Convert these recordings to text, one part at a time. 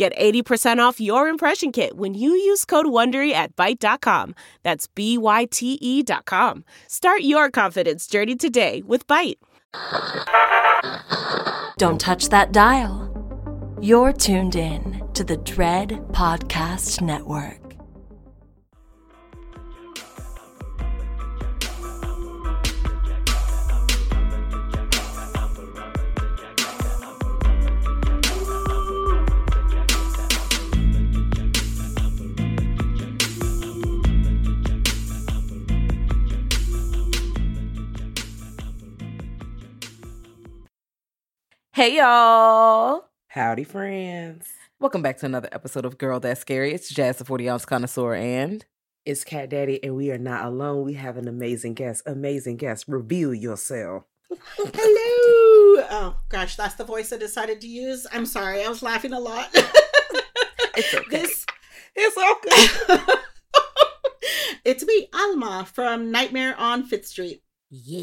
Get 80% off your impression kit when you use code WONDERY at Byte.com. That's B-Y-T-E dot com. Start your confidence journey today with Byte. Don't touch that dial. You're tuned in to the Dread Podcast Network. Hey y'all. Howdy, friends. Welcome back to another episode of Girl That's Scary. It's Jazz, the 40 ounce connoisseur, and It's Cat Daddy, and we are not alone. We have an amazing guest. Amazing guest. Reveal yourself. Hello. Oh gosh, that's the voice I decided to use. I'm sorry, I was laughing a lot. it's okay. This It's okay. it's me, Alma from Nightmare on Fifth Street. Yeah,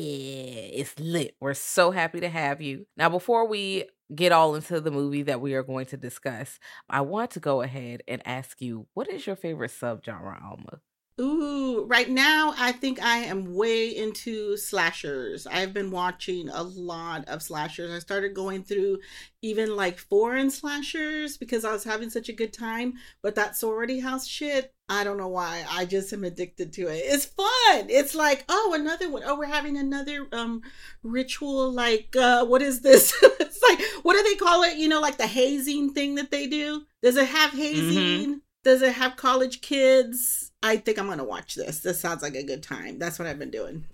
it's lit. We're so happy to have you. Now, before we get all into the movie that we are going to discuss, I want to go ahead and ask you what is your favorite subgenre, Alma? Ooh, right now I think I am way into slashers. I've been watching a lot of slashers. I started going through even like foreign slashers because I was having such a good time. But that sorority house shit, I don't know why. I just am addicted to it. It's fun. It's like, oh, another one. Oh, we're having another um ritual. Like, uh, what is this? it's like, what do they call it? You know, like the hazing thing that they do. Does it have hazing? Does it have college kids? I think I'm gonna watch this. This sounds like a good time. That's what I've been doing.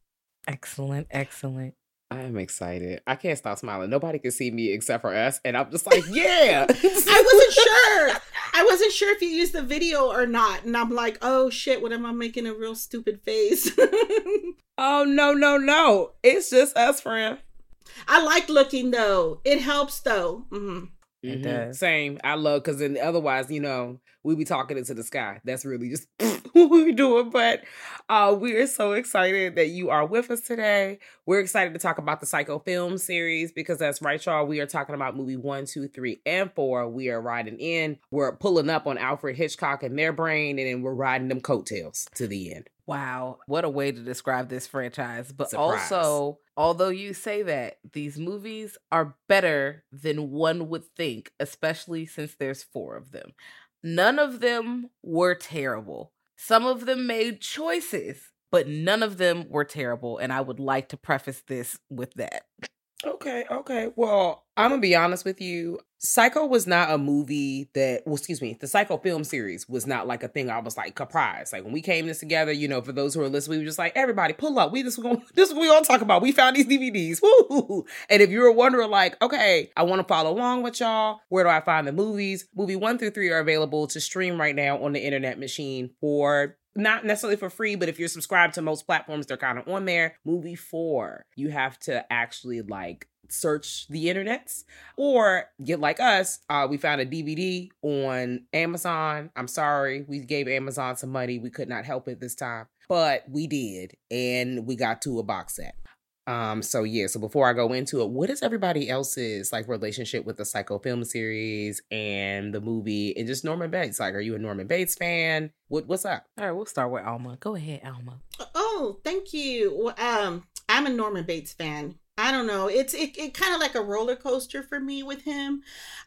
Excellent, excellent. I am excited. I can't stop smiling. Nobody can see me except for us. And I'm just like, yeah. I wasn't sure. I wasn't sure if you used the video or not. And I'm like, oh shit, what am I making a real stupid face? oh, no, no, no. It's just us, friend. I like looking though. It helps though. hmm It Mhm. does. Same. I love because then otherwise, you know, we be talking into the sky. That's really just what we be doing. But uh, we are so excited that you are with us today. We're excited to talk about the Psycho film series because that's right, y'all. We are talking about movie one, two, three, and four. We are riding in. We're pulling up on Alfred Hitchcock and their brain, and then we're riding them coattails to the end. Wow, what a way to describe this franchise. But Surprise. also, although you say that, these movies are better than one would think, especially since there's four of them. None of them were terrible. Some of them made choices, but none of them were terrible. And I would like to preface this with that. Okay, okay. Well, I'm gonna be honest with you. Psycho was not a movie that, well, excuse me, the Psycho film series was not like a thing. I was like surprised. Like when we came this together, you know, for those who are listening, we were just like, everybody, pull up. We this we going this we gonna talk about. We found these DVDs. Woo! And if you were wondering, like, okay, I want to follow along with y'all. Where do I find the movies? Movie one through three are available to stream right now on the internet machine for not necessarily for free, but if you're subscribed to most platforms, they're kind of on there. Movie four, you have to actually like search the internets or get like us uh we found a dvd on amazon. I'm sorry we gave amazon some money. We could not help it this time but we did and we got to a box set um so yeah so before i go into it what is everybody else's like relationship with the psycho film series and the movie and just norman bates like are you a norman bates fan what what's up All right, we'll start with Alma. Go ahead, Alma. Oh, thank you. Well, Um, I'm a Norman Bates fan. I don't know. It's it, it kind of like a roller coaster for me with him.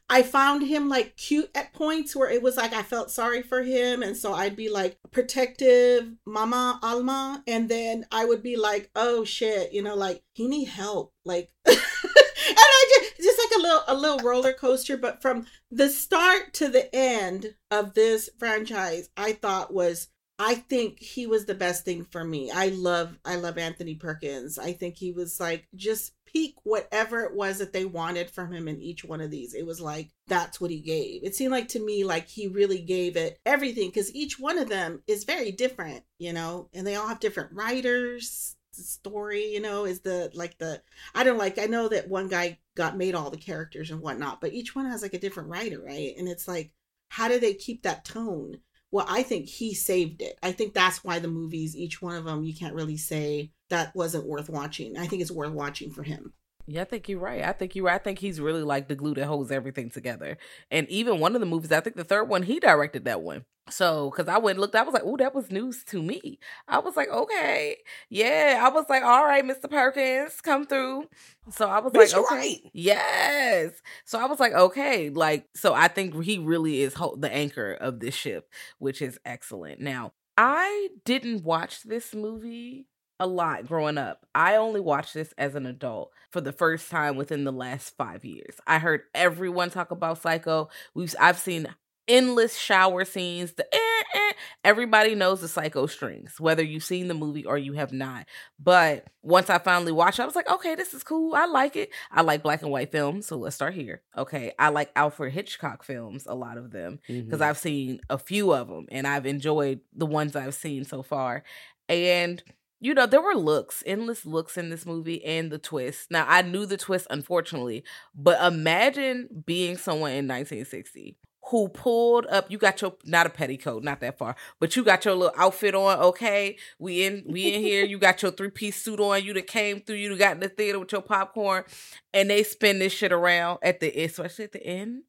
I found him like cute at points where it was like I felt sorry for him, and so I'd be like protective, Mama Alma, and then I would be like, oh shit, you know, like he need help, like. and I just just like a little a little roller coaster, but from the start to the end of this franchise, I thought was I think he was the best thing for me. I love I love Anthony Perkins. I think he was like just peak whatever it was that they wanted from him in each one of these. It was like that's what he gave. It seemed like to me like he really gave it everything cuz each one of them is very different, you know, and they all have different writers. Story, you know, is the like the I don't like I know that one guy got made all the characters and whatnot, but each one has like a different writer, right? And it's like how do they keep that tone? Well i think he saved it i think that's why the movies each one of them you can't really say that wasn't worth watching i think it's worth watching for him Yeah, I think you're right. I think you're right. I think he's really like the glue that holds everything together. And even one of the movies, I think the third one, he directed that one. So, because I went and looked, I was like, oh, that was news to me. I was like, okay. Yeah. I was like, all right, Mr. Perkins, come through. So I was Bitch, like, okay. right. Yes. So I was like, okay. Like, so I think he really is ho- the anchor of this ship, which is excellent. Now, I didn't watch this movie a lot growing up. I only watched this as an adult for the first time within the last five years. I heard everyone talk about Psycho. We've I've seen endless shower scenes. The eh, eh. everybody knows the Psycho strings, whether you've seen the movie or you have not. But once I finally watched, it, I was like, okay, this is cool. I like it. I like black and white films, so let's start here. Okay, I like Alfred Hitchcock films, a lot of them because I've seen a few of them and I've enjoyed the ones I've seen so far. And you know, there were looks, endless looks in this movie and the twist. Now, I knew the twist, unfortunately, but imagine being someone in 1960 who pulled up you got your not a petticoat not that far but you got your little outfit on okay we in we in here you got your three-piece suit on you that came through you that got in the theater with your popcorn and they spin this shit around at the especially at the end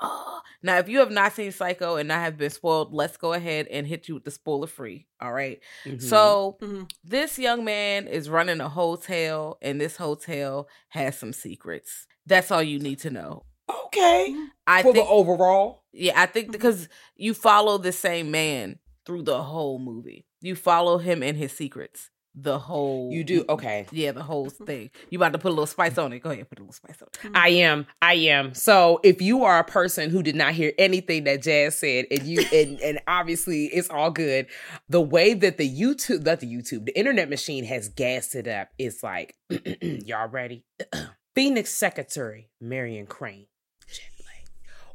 Oh, now if you have not seen Psycho and not have been spoiled, let's go ahead and hit you with the spoiler free. All right? Mhm. So Mhm. this young man is running a hotel, and this hotel has some secrets. That's all you need to know. Okay mm-hmm. I for think, the overall yeah, I think mm-hmm. because you follow the same man through the whole movie. You follow him and his secrets the whole. you do okay yeah, the whole mm-hmm. thing. You about to put a little spice on it? Go ahead, put a little spice on it. I am. I am. So if you are a person who did not hear anything that Jazz said, and you and, and obviously it's all good, the way that the YouTube, not the YouTube, the internet machine has gassed it up is like, y'all ready? Phoenix Secretary Marion Crane Jet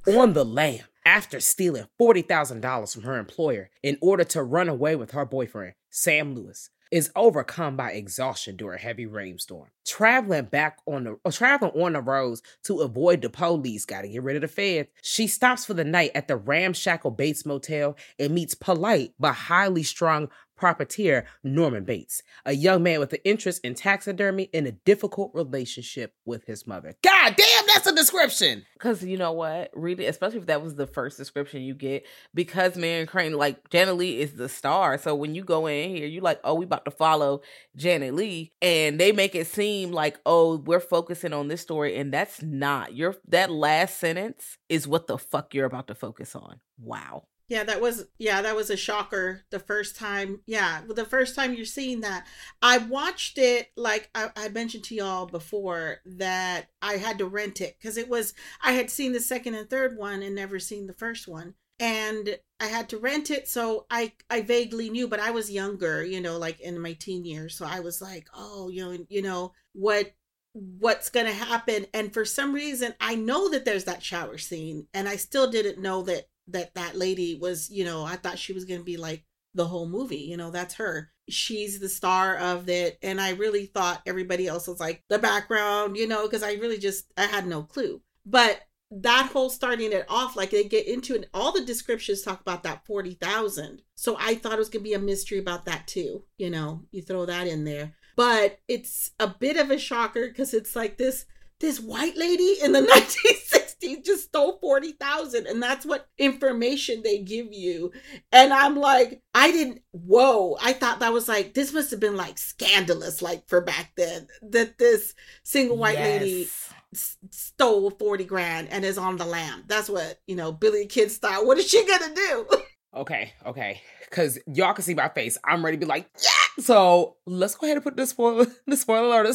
on the lam after stealing $40,000 from her employer in order to run away with her boyfriend, Sam Loomis, is overcome by exhaustion during a heavy rainstorm. Traveling back on the or traveling on the roads to avoid the police, gotta get rid of the feds. She stops for the night at the ramshackle Bates Motel and meets polite but highly strung proprietor Norman Bates, a young man with an interest in taxidermy and a difficult relationship with his mother. God damn, that's a description. Because you know what? Really, especially if that was the first description you get. Because Marion Crane, like Janet Leigh is the star. So when you go in here, you're like, oh, we about to follow Janet Leigh. And they make it seem like, oh, we're focusing on this story. And that's not. Your that last sentence is what the fuck you're about to focus on. Wow. Yeah, that was yeah, that was a shocker the first time. Yeah, the first time you're seeing that. I watched it like I, I mentioned to y'all before that I had to rent it because it was I had seen the second and third one and never seen the first one. And I had to rent it, so I I vaguely knew, but I was younger, you know, like in my teen years. So I was like, oh, you know, you know what what's going to happen and for some reason i know that there's that shower scene and i still didn't know that that that lady was you know i thought she was going to be like the whole movie you know that's her. She's the star of it and i really thought everybody else was like the background you know because i really just i had no clue. But that whole starting it off like they get into it all the descriptions talk about that 40,000 so i thought it was going to be a mystery about that too you know you throw that in there. But it's a bit of a shocker because it's like this this white lady in the 1960s just stole 40,000 and that's what information they give you and I'm like I didn't whoa I thought that was like this must have been like scandalous like for back then that this single white yes. lady s- stole 40 grand and is on the lam that's what you know Billy Kid style what is she gonna do okay okay because y'all can see my face. I'm ready to be like, yeah. So let's go ahead and put this spoiler, the spoiler alert.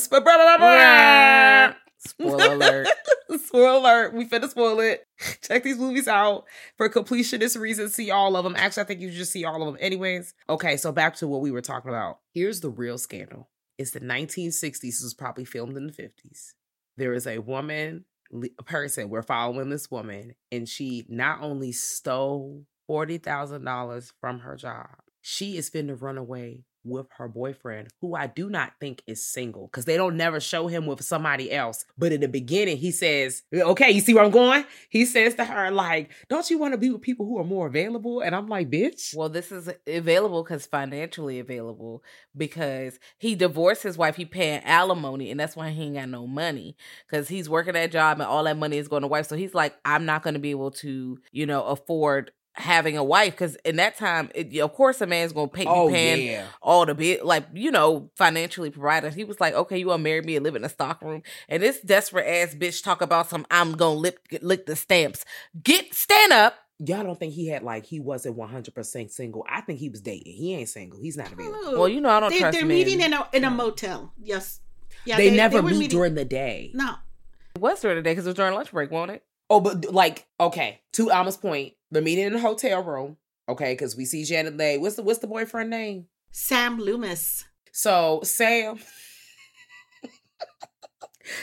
Spoiler alert. spoiler alert. We finna spoil it. Check these movies out for completionist reasons. See all of them. Actually, I think you should just see all of them anyways. Okay, so back to what we were talking about. Here's the real scandal. It's the 1960s. This was probably filmed in the 50s. There is a woman, a person. We're following this woman, and she not only stole $40,000 from her job. She is finna run away with her boyfriend, who I do not think is single, because they don't never show him with somebody else. But in the beginning, he says, Okay, you see where I'm going? He says to her, like, don't you want to be with people who are more available? And I'm like, bitch. Well, this is available because financially available, because he divorced his wife, he paying alimony, and that's why he ain't got no money. Because he's working that job and all that money is going to wife. So he's like, I'm not gonna be able to, you know, afford having a wife because in that time it, of course a man's gonna pay oh, paying yeah. all the bit like you know financially provided he was like okay you want to marry me and live in a stock room? And this desperate ass bitch talk about some i'm gonna lick, lick the stamps. Get stand up! Y'all don't think he had like he wasn't 100% single. I think he was dating. He ain't single. He's not available. Oh, well you know i don't they, trust they're men. meeting in a in a motel. Yes. Yeah they, they never they meet meeting... during the day. No. It was during the day because it was during lunch break won't it? Oh, but like, okay, to Alma's point, the meeting in the hotel room. Okay, because we see Janet Leigh. What's the what's the boyfriend name? Sam Loomis. So Sam,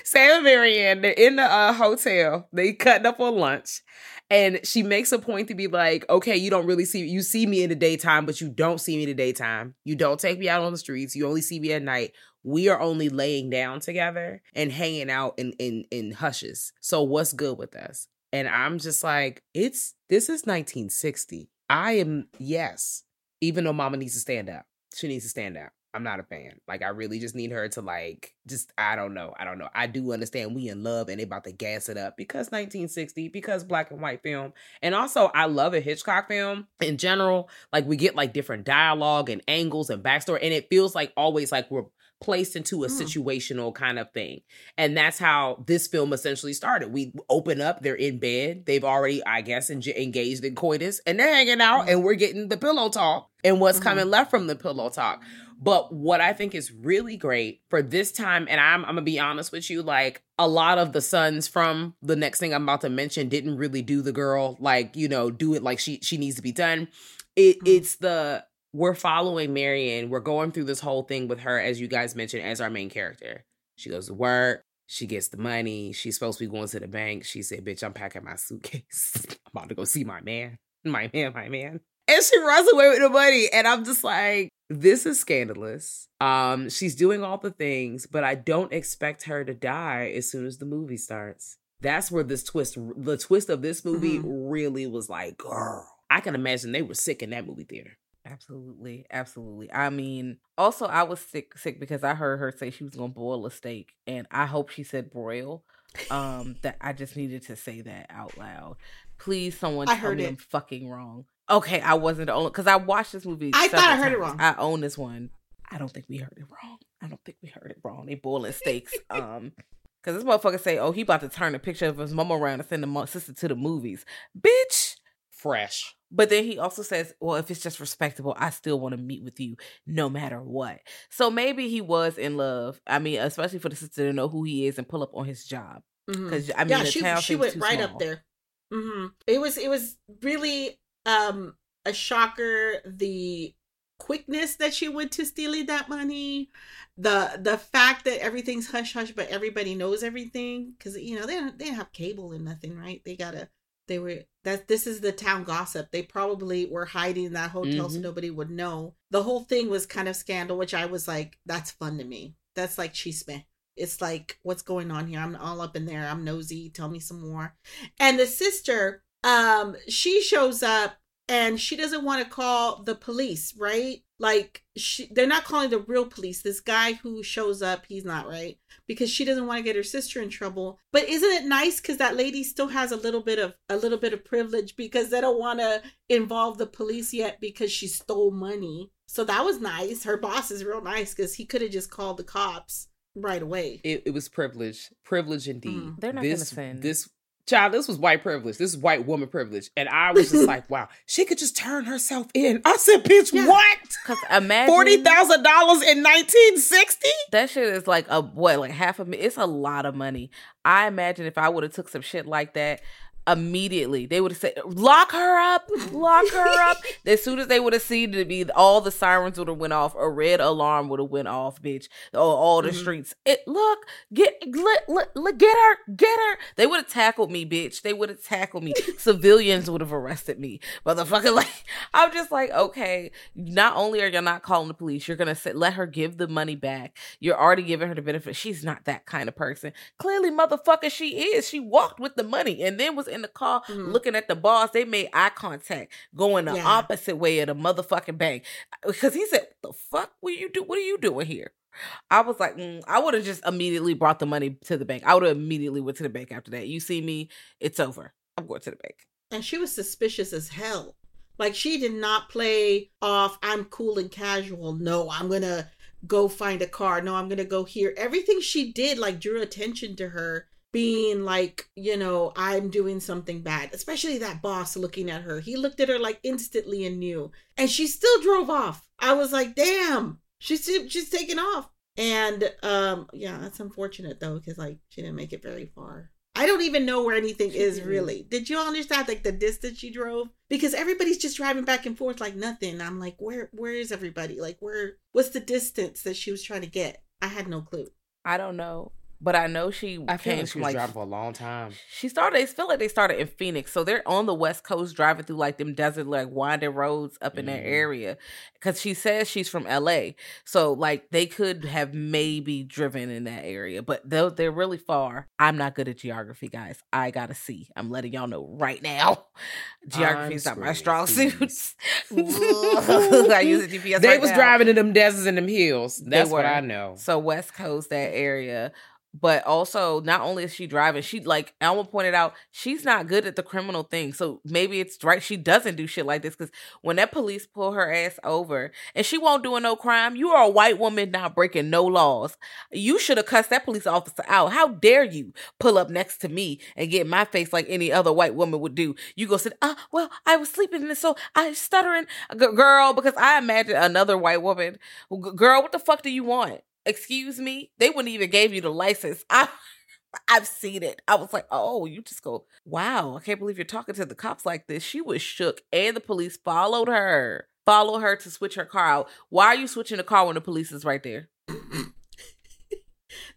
Sam and Marianne, they're in the uh, hotel. They cutting up on lunch. And she makes a point to be like, okay, you don't really see you see me in the daytime, but you don't see me in the daytime. You don't take me out on the streets. You only see me at night we are only laying down together and hanging out in in in hushes. So what's good with us? And I'm just like, it's this is 1960. I am yes. Even though mama needs to stand up. She needs to stand up. I'm not a fan. Like I really just need her to like just I don't know. I don't know. I do understand we in love and they about to gas it up because 1960, because black and white film. And also I love a Hitchcock film in general. Like we get like different dialogue and angles and backstory. And it feels like always like we're placed into a mm. situational kind of thing. And that's how this film essentially started. We open up, they're in bed. They've already, I guess, en- engaged in coitus and they're hanging out and we're getting the pillow talk and what's mm-hmm. coming left from the pillow talk. But what I think is really great for this time, and I'm, I'm gonna be honest with you, like a lot of the sons from the next thing I'm about to mention didn't really do the girl, like, you know, do it like she she needs to be done. It, mm-hmm. It's the we're following Marion. We're going through this whole thing with her, as you guys mentioned, as our main character. She goes to work. She gets the money. She's supposed to be going to the bank. She said, Bitch, I'm packing my suitcase. I'm about to go see my man. My man, my man. And she runs away with the money. And I'm just like, this is scandalous. Um, she's doing all the things, but I don't expect her to die as soon as the movie starts. That's where this twist, the twist of this movie mm-hmm. really was like, girl. I can imagine they were sick in that movie theater. Absolutely, absolutely. I mean, also I was sick sick because I heard her say she was gonna boil a steak, and I hope she said broil. Um, that I just needed to say that out loud. Please, someone I tell me it. I'm fucking wrong. Okay, I wasn't the only because I watched this movie. I thought I heard times. it wrong. I own this one. I don't think we heard it wrong. I don't think we heard it wrong. They boiling steaks. um, because this motherfucker say, "Oh, he about to turn a picture of his mama around and send the sister to the movies." Bitch, fresh. But then he also says, well, if it's just respectable, I still want to meet with you no matter what. So maybe he was in love. I mean, especially for the sister to know who he is and pull up on his job. Because, I mean, yeah, the she town she went right small. up there. hmm It was it was really um a shocker the quickness that she went to stealing that money, the the fact that everything's hush hush, but everybody knows everything because you know they don't, they don't have cable and nothing, right? They gotta they were that this is the town gossip. They probably were hiding in that hotel so Mhm. nobody would know. The whole thing was kind of scandal, which I was like, that's fun to me. That's like chisme. It's like, what's going on here? I'm all up in there. I'm nosy. Tell me some more. And the sister, um, she shows up and she doesn't want to call the police, right? Like she they're not calling the real police. This guy who shows up, he's not right because she doesn't want to get her sister in trouble. But isn't it nice cuz that lady still has a little bit of a little bit of privilege because they don't want to involve the police yet because she stole money. So that was nice. Her boss is real nice cuz he could have just called the cops right away. It, it was privilege, privilege indeed. Mm. They're not gonna this, send- this child. This was white privilege. This is white woman privilege, and I was just like, wow, she could just turn herself in. I said, bitch, Yeah. what? Because imagine Forty thousand dollars in nineteen sixty? That shit is like a what, like half a million. It's a lot of money. I imagine if I would have took some shit like that, immediately they would have said, "Lock her up, lock her up." as soon as they would have seen it be all the sirens would have went off, a red alarm would have went off, bitch. All, all the Mhm. streets. It look, get, let, let- get her, get her. They would have tackled me, bitch. They would have tackled me. Civilians would have arrested me, motherfucker. Like I'm just like, okay. Not only are you not calling the police, you're gonna sit, let her give the money back. You're already giving her the benefit. She's not that kind of person. Clearly, motherfucker, she is. She walked with the money and then was in the car Mhm. looking at the boss. They made eye contact, going the Yeah. opposite way of the motherfucking bank. Because he said, "The fuck? What you do? What are you doing here?" I was like, mm, I would have just immediately brought the money to the bank. I would have immediately went to the bank after that. You see me, it's over. I'm going to the bank. and she was suspicious as hell. Like she did not play off I'm cool and casual. No, I'm going to go find a car. No, I'm going to go here. Everything she did like drew attention to her being like, you know, I'm doing something bad. Especially that boss looking at her. He looked at her like instantly and knew. And she still drove off. I was like, "Damn. She's she's taking off." And um yeah, that's unfortunate though cuz like she didn't make it very far. I don't even know where anything She is didn't. really. Did you all understand like the distance she drove? Because everybody's just driving back and forth like nothing. I'm like, where where is everybody? Like where what's the distance that she was trying to get? I had no clue. I don't know, but I know she I came like she from was like driving for a long time. She started. They feel like they started in Phoenix, so they're on the West Coast, driving through like them desert, like winding roads up in that Mhm. area. Because she says she's from L.A., so like they could have maybe driven in that area, but they're they're really far. I'm not good at geography, guys. I gotta see. I'm letting y'all know right now. Geography is not my strong suit. I use a GPS. They right was now. driving in them deserts and them hills. That's what. I know. So West Coast, that area. But also, not only is she driving, she like Alma pointed out, she's not good at the criminal thing. So maybe it's right she doesn't do shit like this. Because when that police pull her ass over, and she won't doing no crime, you are a white woman not breaking no laws. You should have cussed that police officer out. How dare you pull up next to me and get my face like any other white woman would do? You go say, ah, well, I was sleeping and so I stuttering, girl. Because I imagine another white woman, girl, what the fuck do you want? Excuse me they wouldn't even gave you the license i i've seen it i was like oh you just go wow i can't believe you're talking to the cops like this she was shook and the police followed her follow her to switch her car out why are you switching the car when the police is right there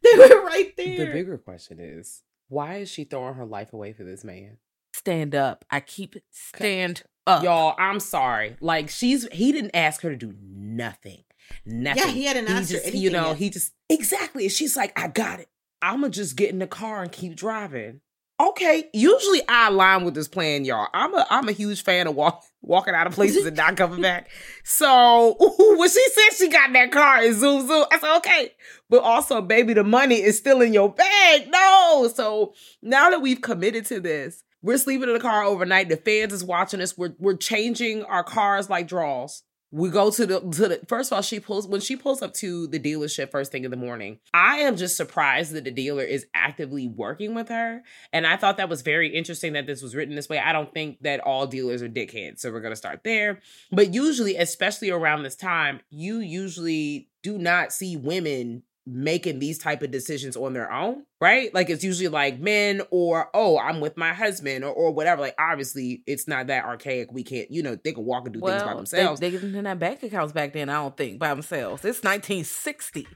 They were right there. The bigger question is, why is she throwing her life away for this man? stand up i keep stand up Y'all, I'm sorry. Like she's he didn't ask her to do nothing. Nothing. Yeah, he had an answer. just, You know, yet. he just exactly. She's like, I got it. I'ma just get in the car and keep driving. Okay. Usually I align with this plan, y'all. I'm a I'm a huge fan of walk, walking out of places and not coming back. So when she said she got in that car and zoom zoom, I said, okay. But also, baby, the money is still in your bag. No. So now that we've committed to this, we're sleeping in the car overnight. The fans is watching us. We're we're changing our cars like draws. We go to the to the first of all she pulls when she pulls up to the dealership first thing in the morning i am just surprised that the dealer is actively working with her. And i thought that was very interesting that this was written this way. I don't think that all dealers are dickheads so we're to start there. But usually especially around this time you usually do not see women making these type of decisions on their own right like it's usually like men or oh i'm with my husband or, or whatever like obviously it's not that archaic we can't you know they can walk and do well, things by themselves They, they didn't have bank accounts back then. I don't think by themselves. It's 1960.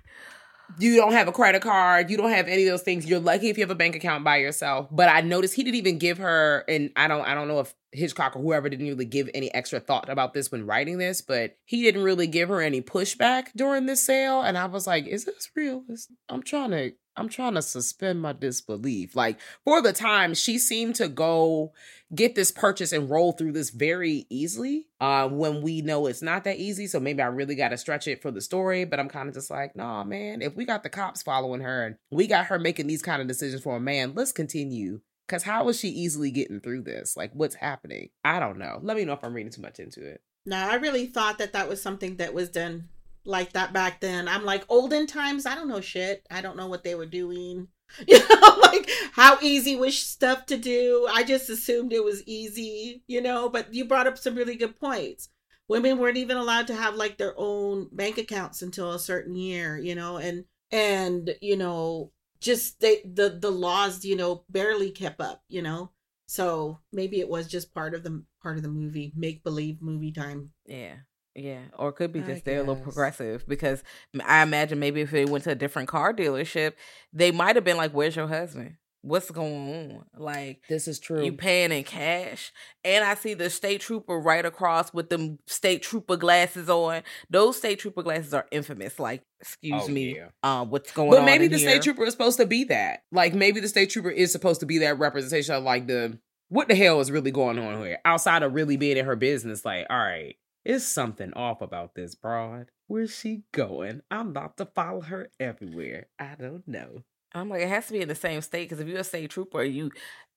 you don't have a credit card, you don't have any of those things. You're lucky if you have a bank account by yourself. But I noticed he didn't even give her, and I don't, I don't know if Hitchcock or whoever didn't really give any extra thought about this when writing this, but he didn't really give her any pushback during this sale. And I was like, is this real? I'm trying to, I'm trying to suspend my disbelief. Like for the time, she seemed to go get this purchase and roll through this very easily. Uh, when we know it's not that easy, so maybe I really got to stretch it for the story. But I'm kind of just like, nah, man. If we got the cops following her and we got her making these kind of decisions for a man, let's continue. Cause how is she easily getting through this? Like, what's happening? I don't know. Let me know if I'm reading too much into it. No, I really thought that that was something that was done like that back then. I'm like, olden times, I don't know shit. I don't know what they were doing. You know, like how easy was stuff to do. I just assumed it was easy, you know, but you brought up some really good points. Women weren't even allowed to have like their own bank accounts until a certain year, you know, and and you know, just they the the laws, you know, barely kept up, you know. So maybe it was just part of the part of the movie, make believe movie time. Yeah. Yeah, or it could be just they're a little progressive because I imagine maybe if they went to a different car dealership, they might have been like, "Where's your husband? What's going on?" Like, This is true. You paying in cash. And I see the state trooper right across with them state trooper glasses on. Those state trooper glasses are infamous. Like, excuse Oh, me, yeah. uh, what's going but on? But maybe the here? state trooper is supposed to be that. Like maybe the state trooper is supposed to be that representation of like the what the hell is really going on here outside of really being in her business. Like, all right, it's something off about this broad. Where's she going? I'm about to follow her everywhere. I don't know. I'm like, it has to be in the same state because if you're a state trooper, you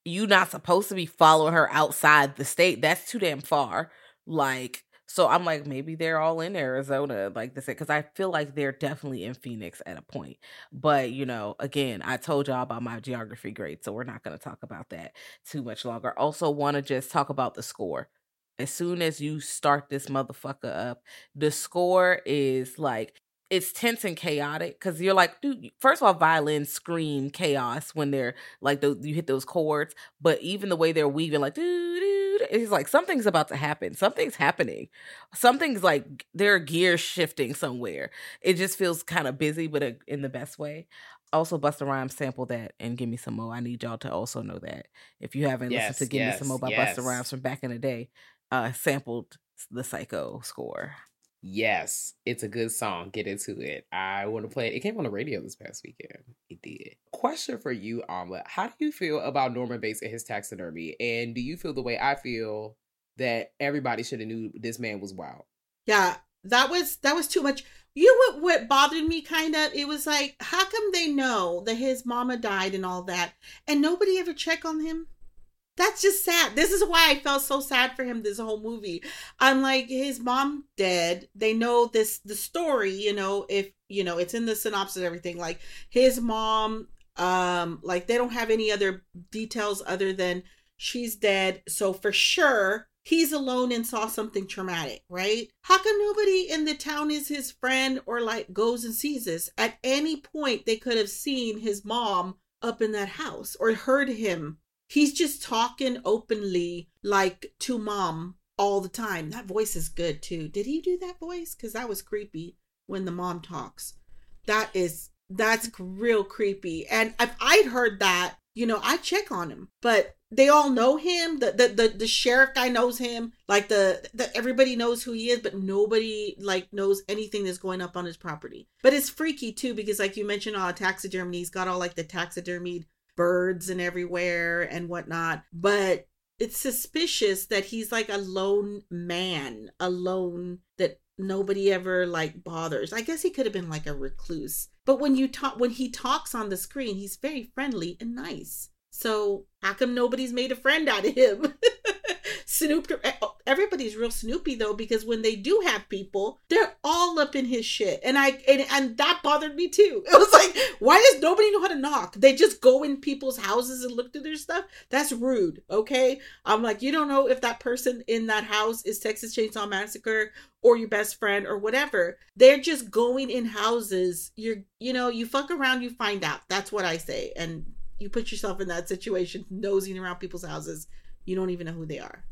you not supposed to be following her outside the state. That's too damn far. Like, so I'm like, maybe they're all in Arizona, like they said, because I feel like they're definitely in Phoenix at a point. But you know, again, I told y'all about my geography grade, so we're not going to talk about that too much longer. Also, want to just talk about the score. As soon as you start this motherfucker up, the score is like it's tense and chaotic because you're like, dude. First of all, violins scream chaos when they're like those, you hit those chords, but even the way they're weaving, like, dude, it's like something's about to happen. Something's happening. Something's like their are gears shifting somewhere. It just feels kind of busy, but uh, in the best way. Also, Busta Rhymes sampled that and give me some more. I need y'all to also know that if you haven't Yes, listened to "Give Me Some yes, More" by yes. Busta Rhymes from back in the day, uh, sampled the Psycho score. Yes, it's a good song. Get into it. I want to play it. It came on the radio this past weekend. It did. Question for you, Omelet. How do you feel about Norman Bates and his taxidermy? And do you feel the way I feel that everybody should have knew this man was wild? Yeah, that was that was too much. You know what what bothered me kind of? It was like, how come they know that his mama died and all that, and nobody ever check on him? That's just sad. This is why I felt so sad for him this whole movie. I'm like, his mom dead. They know this the story, you know, if you know, it's in the synopsis everything. Like his mom, um, like they don't have any other details other than she's dead. So for sure he's alone and saw something traumatic, right? How come nobody in the town is his friend or like goes and sees this? At any point, they could have seen his mom up in that house or heard him. He's just talking openly like to mom all the time. That voice is good too. Did he do that voice? Because that was creepy when the mom talks. That is that's real creepy. And if I'd heard that, you know, I check on him. But they all know him. The the the, the sheriff guy knows him. Like the, the everybody knows who he is, but nobody like knows anything that's going up on his property. But it's freaky too because like you mentioned, all taxidermy. He's got all like the taxidermied birds and everywhere and whatnot. But it's suspicious that he's like a lone man, alone that nobody ever like bothers. I guess he could have been like a recluse. But when you talk when he talks on the screen, he's very friendly and nice. So how come nobody's made a friend out of him? Oh, everybody's real snoopy though because when they do have people, they're all up in his shit, and I and, and that bothered me too. It was like, why does nobody know how to knock? They just go in people's houses and look through their stuff. That's rude. Okay, I'm like, you don't know if that person in that house is Texas Chainsaw Massacre or your best friend or whatever. They're just going in houses. You're, you know, you fuck around, you find out. That's what I say. And you put yourself in that situation, nosing around people's houses. You don't even know who they are.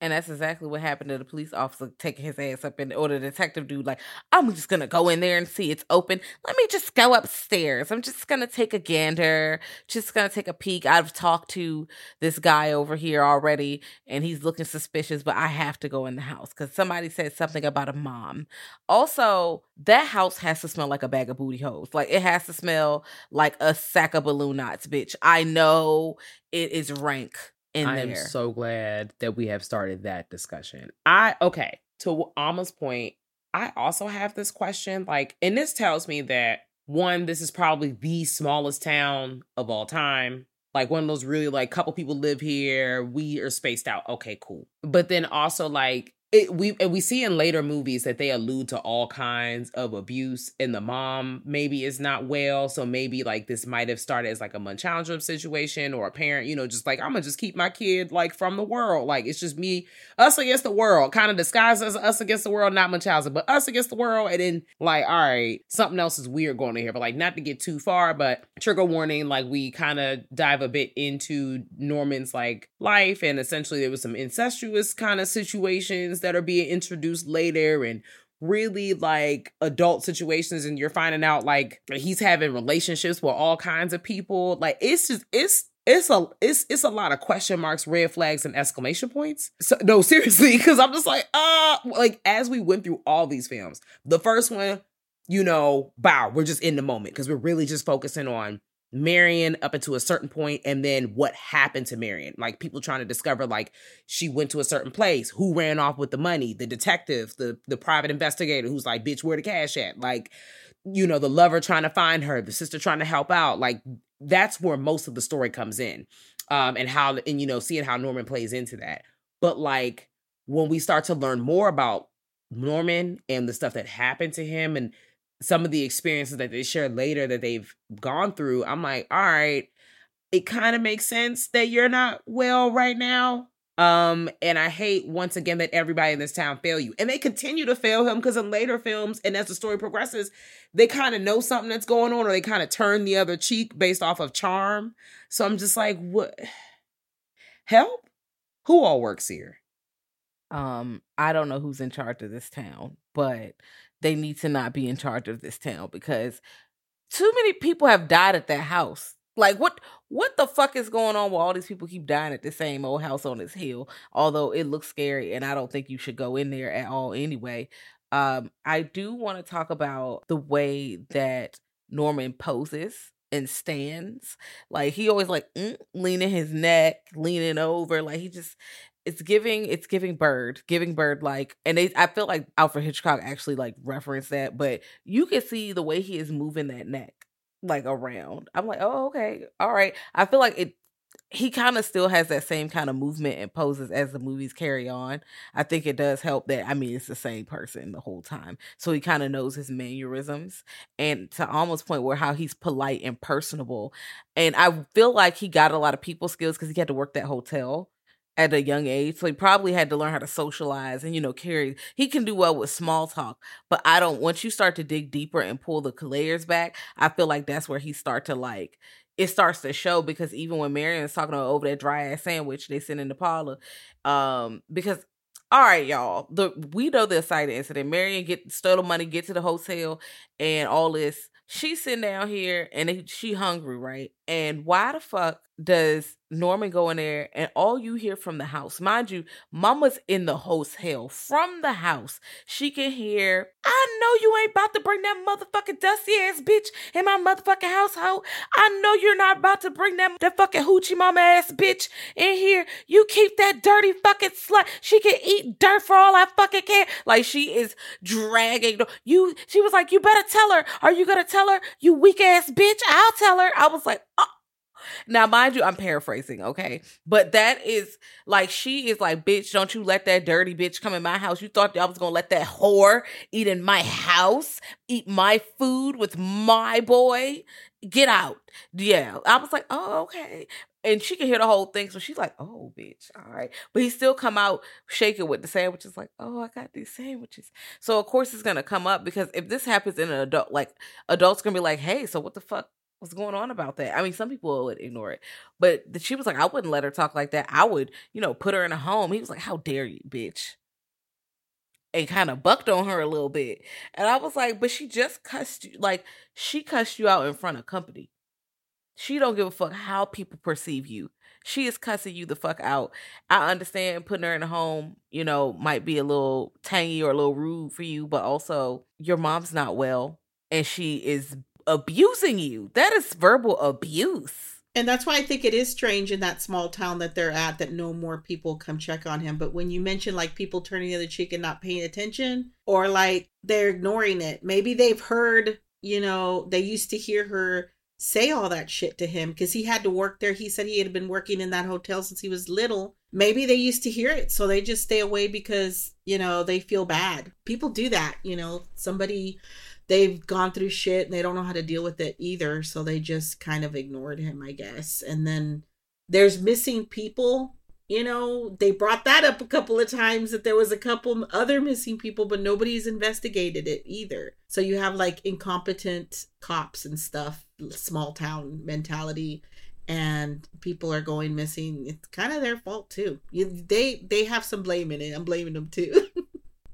And that's exactly what happened to the police officer taking his ass up in or the detective dude, like, I'm just gonna go in there and see it's open. Let me just go upstairs. I'm just gonna take a gander, just gonna take a peek. I've talked to this guy over here already, and he's looking suspicious, but I have to go in the house because somebody said something about a mom. Also, that house has to smell like a bag of booty holes. Like it has to smell like a sack of balloon knots, bitch. I know it is rank in I there. am so glad that we have started that discussion. I okay, to Alma's point, I also have this question like and this tells me that one this is probably the smallest town of all time. Like one of those really like couple people live here, we are spaced out. Okay, cool. But then also like it, we we see in later movies that they allude to all kinds of abuse and the mom maybe is not well so maybe like this might have started as like a munchausen situation or a parent you know just like i'm gonna just keep my kid like from the world. Like it's just me us against the world kind of disguised as us against the world not munchausen but us against the world and then like all right something else is weird going on here but like not to get too far but trigger warning like we kind of dive a bit into norman's like life and essentially there was some incestuous kind of situations that are being introduced later and really like adult situations and you're finding out like he's having relationships with all kinds of people. Like it's just it's it's a it's it's a lot of question marks red flags and exclamation points. So no seriously because i'm just like uh like as we went through all these films the first one you know bow we're just in the moment because we're really just focusing on Marion up until a certain point and then what happened to Marion. Like people trying to discover like she went to a certain place, who ran off with the money, the detective, the the private investigator who's like, bitch, where the cash at? Like, you know, the lover trying to find her, the sister trying to help out. Like that's where most of the story comes in. Um and how and you know, seeing how Norman plays into that. But like when we start to learn more about Norman and the stuff that happened to him and some of the experiences that they share later that they've gone through, I'm like, all right, it kind of makes sense that you're not well right now. Um, and I hate once again that everybody in this town fail you. And they continue to fail him because in later films, and as the story progresses, they kind of know something that's going on, or they kind of turn the other cheek based off of charm. So I'm just like, what help? Who all works here? Um, I don't know who's in charge of this town, but they need to not be in charge of this town because too many people have died at that house. Like what what the fuck is going on where all these people keep dying at the same old house on this hill? Although it looks scary and I don't think you should go in there at all anyway. Um I do want to talk about the way that Norman poses and stands. Like he always like mm, leaning his neck, leaning over. Like he just it's giving it's giving bird giving bird like and they i feel like alfred hitchcock actually like referenced that but you can see the way he is moving that neck like around. I'm like oh okay all right. I feel like it he kind of still has that same kind of movement and poses as the movies carry on. I think it does help that i mean it's the same person the whole time so he kind of knows his mannerisms and to Alma's point where how he's polite and personable and i feel like he got a lot of people skills because he had to work that hotel at a young age. So he probably had to learn how to socialize and, you know, carry. He can do well with small talk, but I don't, once you start to dig deeper and pull the layers back, I feel like that's where he start to like, it starts to show because even when Marion's talking over that dry ass sandwich they sent in the parlor, um, because all right, y'all. The we know the side incident. Marion get stole the money, get to the hotel, and all this. She's sitting down here and she hungry, right? And why the fuck does Norman go in there and all you hear from the house, mind you, mama's in the hotel. From the house, she can hear, I know you ain't about to bring that motherfucking dusty ass bitch in my motherfucking household. I know you're not about to bring that, that fucking hoochie mama ass bitch in here. You keep that dirty fucking slut. She can eat dirt for all I fucking care. Like she is dragging you. She was like, you better tell her. Are you gonna tell her? You weak ass bitch. I'll tell her. I was like, Now, mind you, I'm paraphrasing, okay? But that is like, she is like, bitch, don't you let that dirty bitch come in my house. You thought I was gonna let that whore eat in my house, eat my food with my boy? Get out. Yeah. I was like, oh, okay. And she can hear the whole thing. So she's like, oh, bitch, all right. But he still come out shaking with the sandwiches, like, oh, I got these sandwiches. So, of course, it's to come up because if this happens in an adult, like, adults to be like, hey, so what the fuck going on about that? I mean, some people would ignore it, but she was like, I wouldn't let her talk like that. I would, you know, put her in a home. He was like, How dare you, bitch? And kind of bucked on her a little bit. And I was like, But she just cussed you. Like, she cussed you out in front of company. She don't give a fuck how people perceive you. She is cussing you the fuck out. I understand putting her in a home, you know, might be a little tangy or a little rude for you, but also your mom's not well and she is abusing you. That is verbal abuse. And that's why I think it is strange in that small town that they're at that no more people come check on him. But when you mention like people turning the other cheek and not paying attention, or like they're ignoring it, maybe they've heard, you know, they used to hear her say all that shit to him because he had to work there. He said he had been working in that hotel since he was little. Maybe they used to hear it, so they just stay away because, you know, they feel bad. People do that, you know, somebody they've gone through shit and they don't know how to deal with it either. So they just kind of ignored him, I guess. And then there's missing people. You know, they brought that up a couple of times that there was a couple other missing people, but nobody's investigated it either. So you have like incompetent cops and stuff, small town mentality, and people are going missing. It's kind of their fault too. You, they they have some blame in it. I'm blaming them too.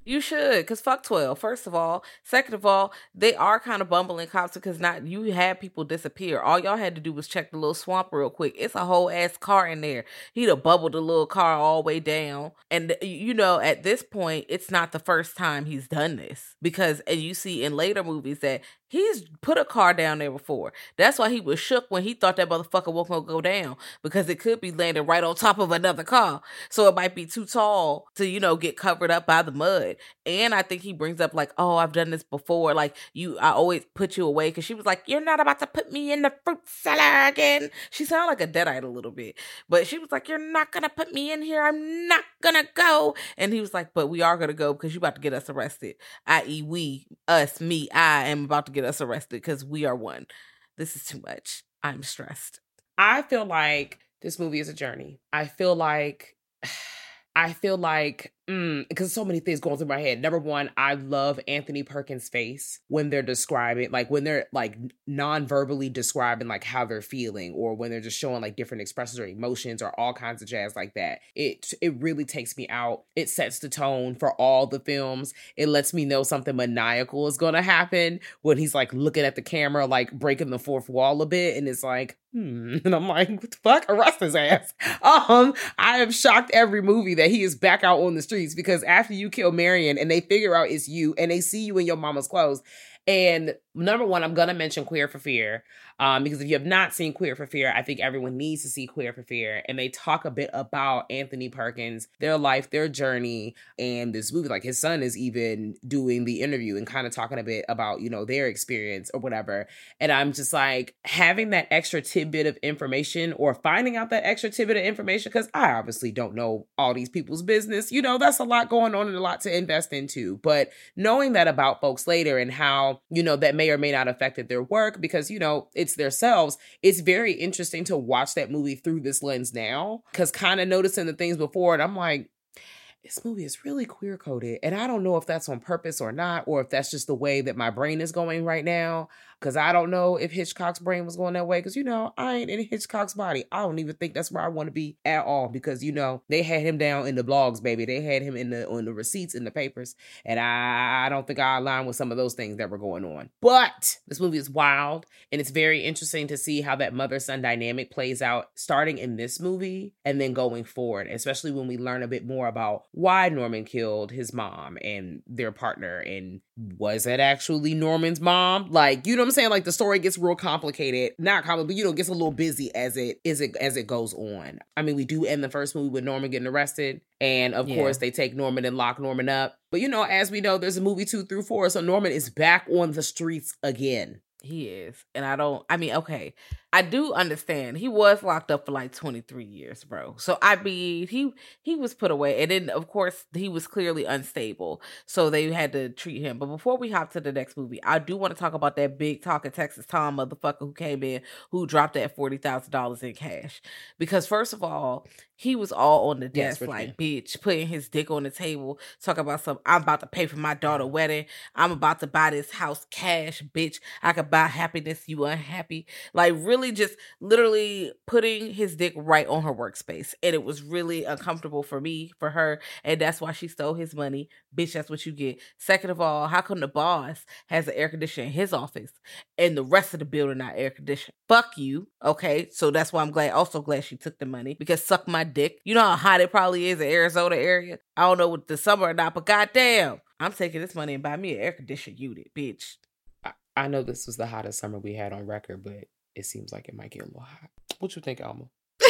You should, because fuck 12, first of all. Second of all, they are kind of bumbling cops because not you had people disappear. All y'all had to do was check the little swamp real quick. It's a whole ass car in there. He'd have bubbled the little car all the way down. And, uh, you know, at this point, it's not the first time he's done this because, and you see in later movies that He's put a car down there before. That's why he was shook when he thought that motherfucker wasn't gonna go down because it could be landing right on top of another car. So it might be too tall to, you know, get covered up by the mud. And I think he brings up like, oh, I've done this before. Like you, I always put you away because she was like, you're not about to put me in the fruit cellar again. She sounded like a deadite a little bit, but she was like, you're not gonna put me in here. I'm not gonna go. And he was like, but we are gonna go because you're about to get us arrested. I.e., we, us, me, I am about to get get us arrested because we are one. This is too much. I'm stressed. I feel like this movie is a journey. I feel like I feel like Mm, because so many things going through my head. Number one, I love Anthony Perkins' face when they're describing, like when they're like non-verbally describing like how they're feeling, or when they're just showing like different expressions or emotions or all kinds of jazz like that. It it really takes me out. It sets the tone for all the films. It lets me know something maniacal is gonna happen when he's like looking at the camera, like breaking the fourth wall a bit, and it's like, hmm. And I'm like, what the fuck? Arrest his ass. Um, I am shocked every movie that he is back out on the streets because after you kill Marion and they figure out it's you and they see you in your mama's clothes. And number one, I'm gonna mention Queer for Fear um, because if you have not seen Queer for Fear, I think everyone needs to see Queer for Fear. And they talk a bit about Anthony Perkins, their life, their journey, and this movie. Like his son is even doing the interview and kind of talking a bit about, you know, their experience or whatever. And I'm just like having that extra tidbit of information or finding out that extra tidbit of information, because I obviously don't know all these people's business. You know, that's a lot going on and a lot to invest into. But knowing that about folks later and how, you know, that may or may not affected their work because, you know, it's themselves, it's very interesting to watch that movie through this lens now. Cause kind of noticing the things before, and I'm like, this movie is really queer coded. And I don't know if that's on purpose or not, or if that's just the way that my brain is going right now. Cause I don't know if Hitchcock's brain was going that way. Cause you know, I ain't in Hitchcock's body. I don't even think that's where I want to be at all. Because you know, they had him down in the blogs, baby. They had him in the on the receipts in the papers. And I, I don't think I align with some of those things that were going on. But this movie is wild. And it's very interesting to see how that mother-son dynamic plays out starting in this movie and then going forward, especially when we learn a bit more about why Norman killed his mom and their partner and was it actually Norman's mom? Like, you know saying? Like the story gets real complicated. Not complicated, but you know, gets a little busy as it is it as it goes on. I mean, we do end the first movie with Norman getting arrested. And of yeah. course, they take Norman and lock Norman up. But you know, as we know, there's a movie two through four. So Norman is back on the streets again. He is. And I don't I mean, okay. I do understand. He was locked up for like 23 years, bro. So I mean, he he was put away. And then of course, he was clearly unstable. So they had to treat him. But before we hop to the next movie, I do want to talk about that big talking Texas Tom motherfucker who came in who dropped that $40,000 in cash. Because first of all, he was all on the Yes, desk like bitch, putting his dick on the table, talking about some I'm about to pay for my daughter wedding. I'm about to buy this house cash, bitch. I could buy happiness, you unhappy. Like really just literally putting his dick right on her workspace. And it was really uncomfortable for me, for her, and that's why she stole his money. Bitch, that's what you get. Second of all, how come the boss has an air conditioner in his office and the rest of the building not air conditioned? Fuck you. Okay. So that's why I'm glad also glad she took the money because suck my dick. You know how hot it probably is in Arizona area? I don't know what the summer or not, but goddamn. I'm taking this money and buy me an air conditioned unit, bitch. I know this was the hottest summer we had on record, but it seems like it might get a little hot. What you think, Alma?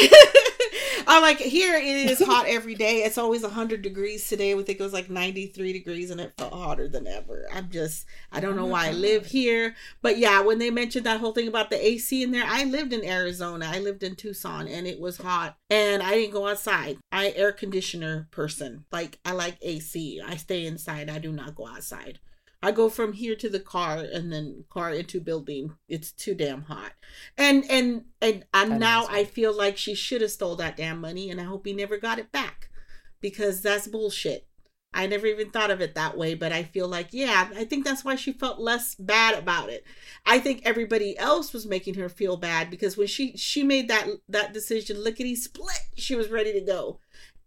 I'm like, here it is hot every day. It's always 100 degrees today. We think it was like 93 degrees and it felt hotter than ever. I'm just, I don't know oh why I live here. But yeah, when they mentioned that whole thing about the AC in there, I lived in Arizona. I lived in Tucson and it was hot and I didn't go outside. I air conditioner person. Like, I like AC. I stay inside. I do not go outside. I go from here to the car and then car into building. It's too damn hot. And and and I and know now I feel like she should have stole that damn money and I hope he never got it back. Because that's bullshit. I never even thought of it that way, but I feel like, yeah, I think that's why she felt less bad about it. I think everybody else was making her feel bad because when she she made that that decision, lickety split, she was ready to go.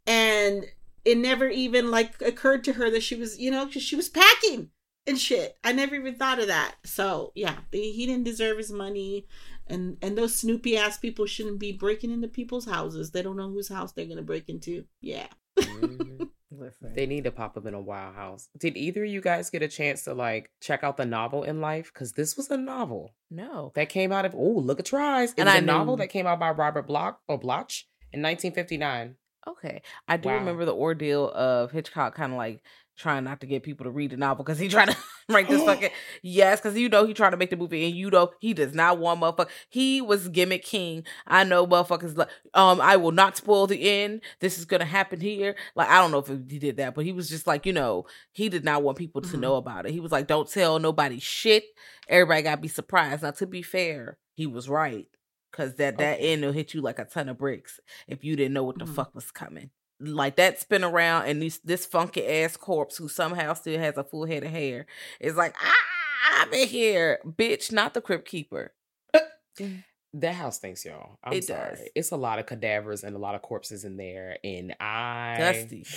And it never even like occurred to her that she was, you know, she was packing and shit. I never even thought of that. So yeah, he he didn't deserve his money, and and those snoopy ass people shouldn't be breaking into people's houses. They don't know whose house they're gonna break into. Yeah. Mhm. Listen. They need to pop up in a wild house. Did either of you guys get a chance to like check out the novel in life? Because this was a novel no. that came out of oh look at tries. It And was I a novel knew- that came out by Robert Bloch or Bloch in 1959. Okay. I do Wow. remember the ordeal of Hitchcock kind of like trying not to get people to read the novel because he tried to write this fucking yes, because you know he tried to make the movie and you know he does not want motherfucker. He was gimmick king. I know motherfuckers like um I will not spoil the end. This is gonna happen here. Like I don't know if he did that, but he was just like, you know, he did not want people to Mhm. know about it. He was like, Don't tell nobody shit. Everybody gotta be surprised. Now to be fair, he was right. Cause that that Okay. end will hit you like a ton of bricks if you didn't know what the Mhm. fuck was coming. Like that spin around and this this funky ass corpse who somehow still has a full head of hair is like ah I'm in here, bitch, not the crypt keeper. That house stinks, y'all. I'm It sorry. does. It's a lot of cadavers and a lot of corpses in there, and I Dusty.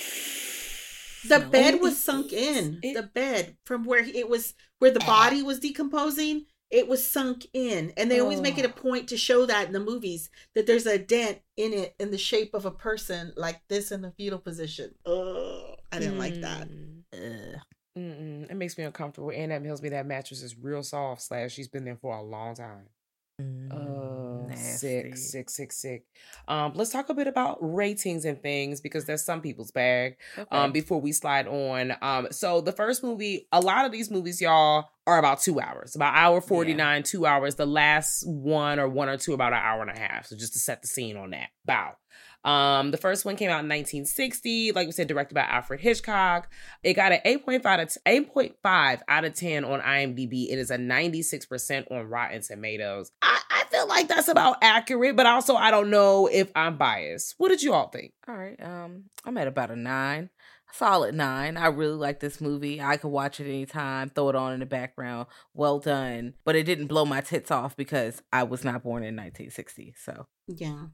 The Smell. bed was sunk in. it- the bed from where it was where the body was decomposing. It was sunk in, and they always make it a Oh. point to show that in the movies that there's a dent in it in the shape of a person like this in the fetal position. Ugh, I didn't like that. Mm, Ugh. It makes me uncomfortable, and that tells me that mattress is real soft. Slash, she's been there for a long time. Oh, sick, Nasty. sick, sick, sick. Um, let's talk a bit about ratings and things because that's some people's bag. Um, before we slide on. Um, so the first movie, a lot of these movies, y'all, are about two hours, about hour forty nine, two hours. The last one or one or two about an hour and a half. So just to set the scene on that. Bow. Um, the first one came out in 1960, like we said, directed by Alfred Hitchcock. It got an 8.5 to 8.5 out of 10 on IMDb. It is a 96% on Rotten Tomatoes. I, I feel like that's about accurate, but also I don't know if I'm biased. What did you all think? All right. Um, I'm at about a nine, solid nine. I really like this movie. I could watch it anytime, throw it on in the background. Well done. But it didn't blow my tits off because I was not born in 1960. So Yeah.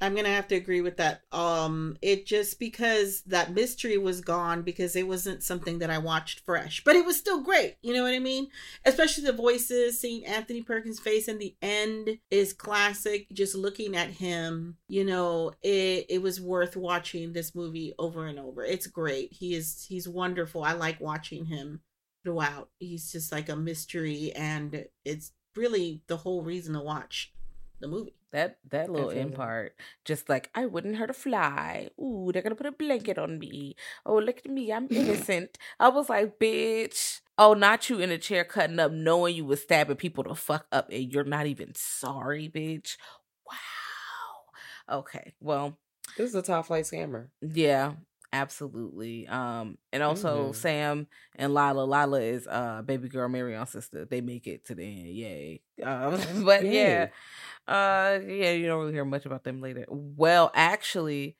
I'm gonna have to agree with that. Um, it just because that mystery was gone because it wasn't something that I watched fresh, but it was still great. You know what I mean? Especially the voices, seeing Anthony Perkins' face in the end is classic. Just looking at him, you know, it it was worth watching this movie over and over. It's great. He is he's wonderful. I like watching him throughout. He's just like a mystery, and it's really the whole reason to watch the movie. That that little end part, just like I wouldn't hurt a fly. Ooh, they're gonna put a blanket on me. Oh, look at me, I'm innocent. I was like, bitch, Oh, not you in a chair cutting up, knowing you was stabbing people to fuck up, and you're not even sorry, bitch. Wow. Okay. Well, this is a top flight scammer. Yeah, absolutely. Um, and also Mhm. Sam and Lila. Lila is uh baby girl Marion's sister. They make it to the end. Yay. Um, but yeah. Uh yeah, you don't really hear much about them later. Well, actually,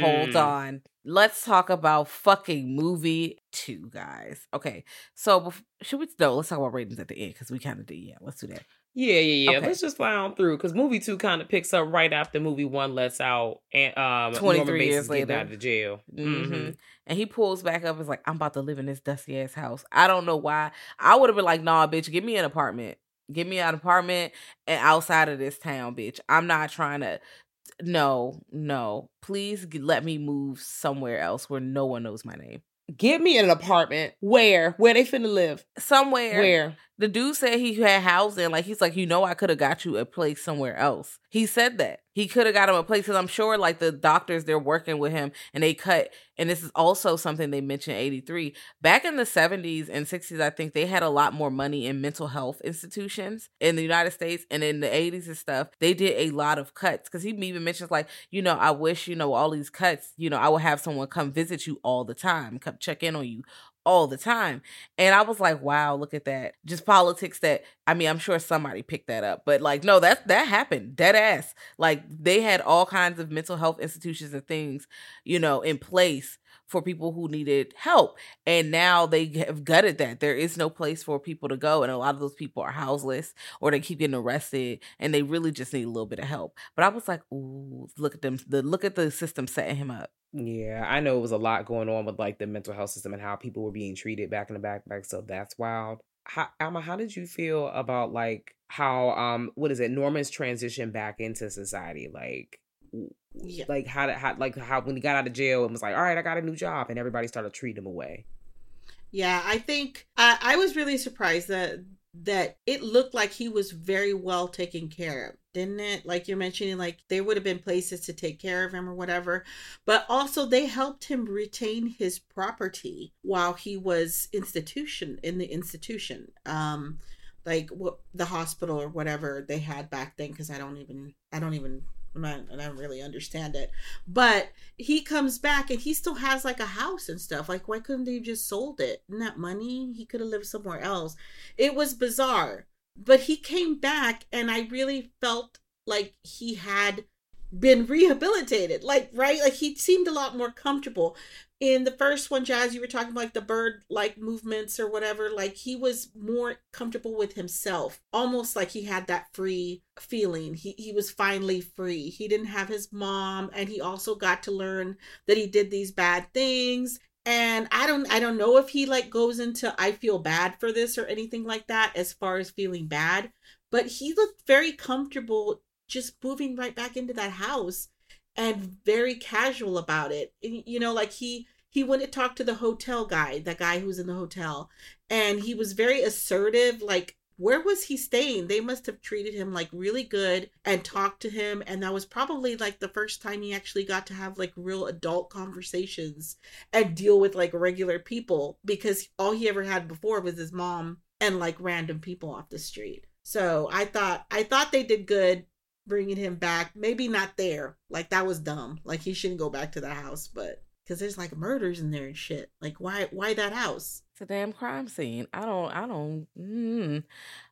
hold Mm. on. Let's talk about fucking movie two, guys. Okay, so should we? No, let's talk about ratings at the end because we kind of did. Yeah, let's do that. Yeah, yeah, yeah. Okay. Let's just fly on through because movie two kind of picks up right after movie one lets out and um 23 Norman years later. out of the jail. hmm Mhm. And he pulls back up. and is like, I'm about to live in this dusty ass house. I don't know why. I would have been like, Nah, bitch, give me an apartment. Give me an apartment and outside of this town, bitch. I'm not trying to. No, no. Please g- let me move somewhere else where no one knows my name. Give me an apartment. Where? Where they finna live? Somewhere. Where? The dude said he had housing. Like he's like, you know, I could have got you a place somewhere else. He said that he could have got him a place because I'm sure like the doctors they're working with him and they cut. And this is also something they mentioned 83 back in the 70s and 60s. I think they had a lot more money in mental health institutions in the United States and in the 80s and stuff. They did a lot of cuts because he even mentions like, you know, I wish you know all these cuts. You know, I would have someone come visit you all the time, come check in on you all the time. And I was like, wow, look at that. Just politics that I mean, I'm sure somebody picked that up. But like, no, that that happened. Dead ass. Like they had all kinds of mental health institutions and things, you know, in place for people who needed help. And now they have gutted that. There is no place for people to go. And a lot of those people are houseless or they keep getting arrested and they really just need a little bit of help. But I was like, ooh, look at them. The look at the system setting him up. Yeah, I know it was a lot going on with like the mental health system and how people were being treated back in the backpack. So that's wild. How, Alma, how did you feel about like how um what is it Norman's transition back into society? Like, Yeah. like how did how like how when he got out of jail and was like, all right, I got a new job, and everybody started treating him away. Yeah, I think I, I was really surprised that that it looked like he was very well taken care of, didn't it? Like you're mentioning, like there would have been places to take care of him or whatever, but also they helped him retain his property while he was institution in the institution, um, like what the hospital or whatever they had back then. Because I don't even I don't even I'm I don't really understand it, but he comes back and he still has like a house and stuff. Like, why couldn't they just sold it? And that money, he could have lived somewhere else. It was bizarre. But he came back and I really felt like he had been rehabilitated. Like, right? Like he seemed a lot more comfortable. In the first one, Jazz, you were talking about like the bird like movements or whatever. Like he was more comfortable with himself. Almost like he had that free feeling. He he was finally free. He didn't have his mom and he also got to learn that he did these bad things and i don't i don't know if he like goes into i feel bad for this or anything like that as far as feeling bad but he looked very comfortable just moving right back into that house and very casual about it you know like he he went to talk to the hotel guy that guy who's in the hotel and he was very assertive like where was he staying? They must have treated him like really good and talked to him. And that was probably like the first time he actually got to have like real adult conversations and deal with like regular people because all he ever had before was his mom and like random people off the street. So I thought, I thought they did good bringing him back. Maybe not there. Like that was dumb. Like he shouldn't go back to the house, but because there's like murders in there and shit. Like why, why that house? It's a damn crime scene. I don't, I don't. Mm.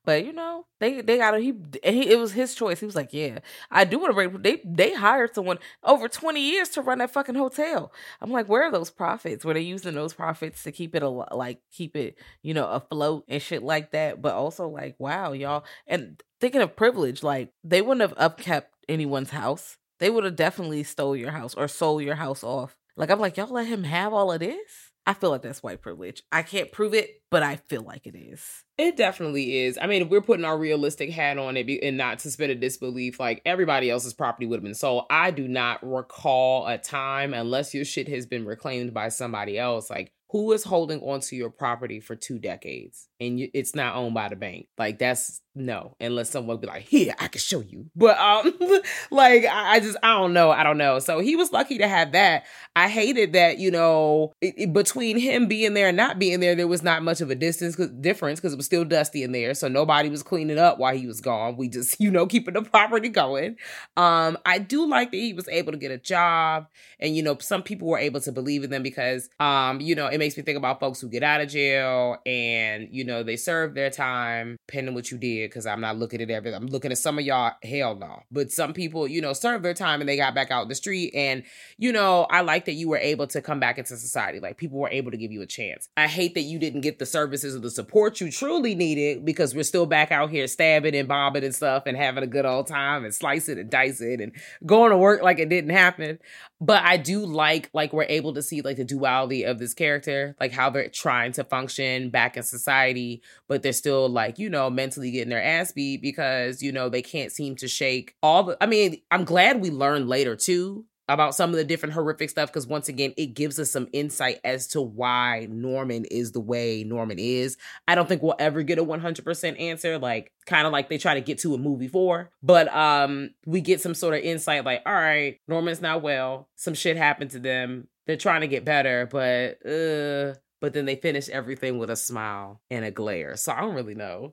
But you know, they they got to he, he. It was his choice. He was like, "Yeah, I do want to break." They they hired someone over twenty years to run that fucking hotel. I'm like, where are those profits? Were they using those profits to keep it a like keep it you know afloat and shit like that? But also like, wow, y'all. And thinking of privilege, like they wouldn't have upkept anyone's house. They would have definitely stole your house or sold your house off. Like I'm like, y'all let him have all of this. I feel like that's white privilege. I can't prove it, but I feel like it is. It definitely is. I mean, if we're putting our realistic hat on it and not suspend a disbelief, like everybody else's property would have been sold. I do not recall a time, unless your shit has been reclaimed by somebody else, like who is holding onto your property for two decades and you, it's not owned by the bank. Like that's no, unless someone be like, here, I can show you. But um, like I, I just I don't know, I don't know. So he was lucky to have that. I hated that, you know, it, it, between him being there and not being there, there was not much of a distance difference because it was still dusty in there. So nobody was cleaning up while he was gone. We just, you know, keeping the property going. Um, I do like that he was able to get a job and, you know, some people were able to believe in them because, um, you know, it makes me think about folks who get out of jail and, you know, they served their time, depending what you did, because I'm not looking at everything. I'm looking at some of y'all, hell no. But some people, you know, served their time and they got back out the street. And, you know, I like that you were able to come back into society. Like people were able to give you a chance. I hate that you didn't get the services or the support you truly needed because we're still back out here stabbing and bombing and stuff and having a good old time and slicing and dicing and going to work like it didn't happen. But I do like like we're able to see like the duality of this character, like how they're trying to function back in society, but they're still like, you know, mentally getting their ass beat because, you know, they can't seem to shake all the I mean, I'm glad we learned later too about some of the different horrific stuff because once again it gives us some insight as to why norman is the way norman is i don't think we'll ever get a 100% answer like kind of like they try to get to a movie for but um we get some sort of insight like all right norman's not well some shit happened to them they're trying to get better but uh but then they finish everything with a smile and a glare so i don't really know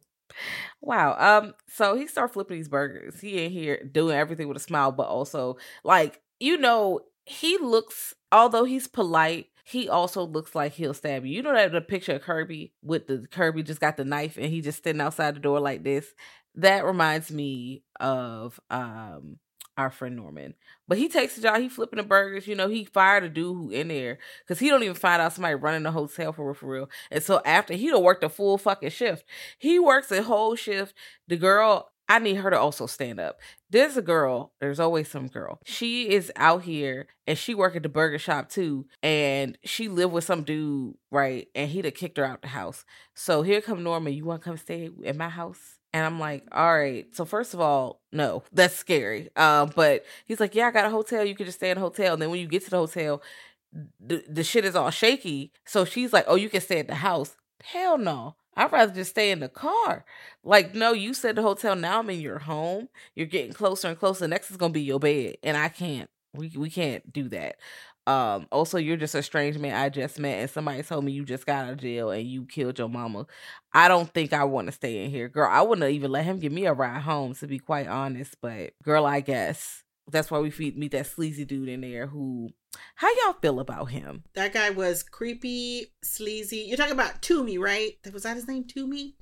Wow. Um, so he started flipping these burgers. He in here doing everything with a smile, but also like you know, he looks, although he's polite, he also looks like he'll stab you. You know that the picture of Kirby with the Kirby just got the knife and he just standing outside the door like this. That reminds me of um our friend Norman. But he takes the job, he flipping the burgers, you know, he fired a dude who in there because he don't even find out somebody running the hotel for real for real. And so after he don't work the full fucking shift. He works a whole shift. The girl I need her to also stand up. There's a girl, there's always some girl. She is out here and she work at the burger shop too. And she live with some dude, right? And he'd have kicked her out the house. So here come Norman, you wanna come stay at my house? And I'm like, all right. So first of all, no, that's scary. Um, but he's like, yeah, I got a hotel. You can just stay in a hotel. And then when you get to the hotel, the, the shit is all shaky. So she's like, oh, you can stay at the house. Hell no. I'd rather just stay in the car. Like, no, you said the hotel. Now I'm in your home. You're getting closer and closer. Next is gonna be your bed, and I can't. We we can't do that. Um. Also, you're just a strange man I just met, and somebody told me you just got out of jail and you killed your mama. I don't think I want to stay in here, girl. I wouldn't even let him give me a ride home, to be quite honest. But girl, I guess that's why we meet that sleazy dude in there who how y'all feel about him? That guy was creepy, sleazy. You're talking about Toomey, right? Was that his name, Toomey?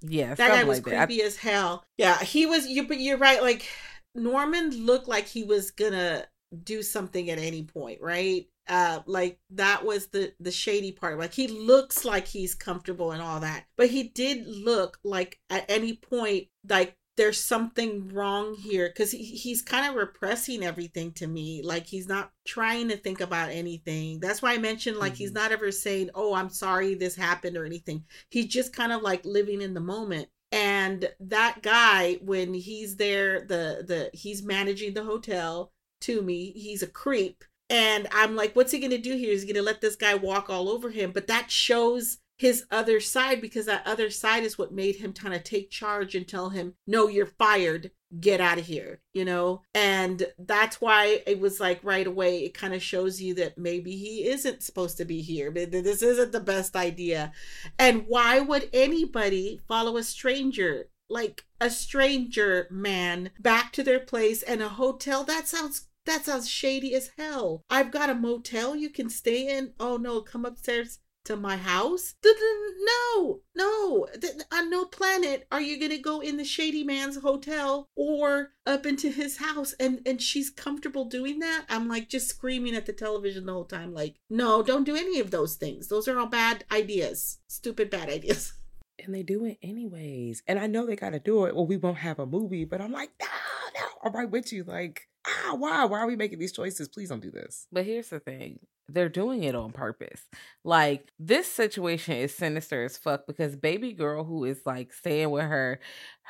Yeah, that guy was like creepy that. as hell. Yeah, he was. You, but you're right. Like Norman looked like he was gonna do something at any point, right? Uh, like that was the the shady part. Like he looks like he's comfortable and all that, but he did look like at any point like there's something wrong here because he, he's kind of repressing everything to me like he's not trying to think about anything. That's why i mentioned like mm-hmm. he's not ever saying oh i'm sorry this happened or anything. He's just kind of like living in the moment. And that guy when he's there the the he's managing the hotel to me he's a creep. And i'm like what's he gonna do here? He's gonna let this guy walk all over him. But that shows his other side because that other side is what made him kind of take charge and tell him, no, you're fired. Get out of here, you know? And that's why it was like right away, it kind of shows you that maybe he isn't supposed to be here. This isn't the best idea. And why would anybody follow a stranger? Like a stranger man back to their place and a hotel? That sounds that sounds shady as hell. I've got a motel you can stay in. Oh no, come upstairs to my house? No, no. On no planet are you going to go in the shady man's hotel or up into his house and and she's comfortable doing that. I'm like just screaming at the television the whole time like, "No, don't do any of those things. Those are all bad ideas. Stupid bad ideas." And they do it anyways. And I know they got to do it. Well, we won't have a movie, but I'm like, no, no, I'm right with you. Like, ah, why? Why are we making these choices? Please don't do this. But here's the thing they're doing it on purpose. Like this situation is sinister as fuck because baby girl who is like staying with her,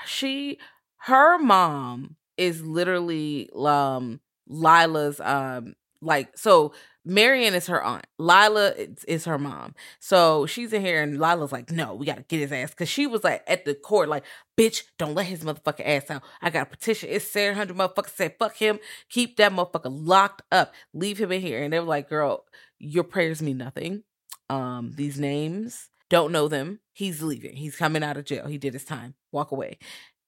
she her mom is literally um Lila's um like so Marion is her aunt. Lila is, is her mom. So she's in here and Lila's like, no, we gotta get his ass. Cause she was like at the court, like, bitch, don't let his motherfucking ass out. I got a petition. It's 700 motherfuckers said, fuck him. Keep that motherfucker locked up. Leave him in here. And they were like, girl, your prayers mean nothing. Um, these names, don't know them. He's leaving. He's coming out of jail. He did his time. Walk away.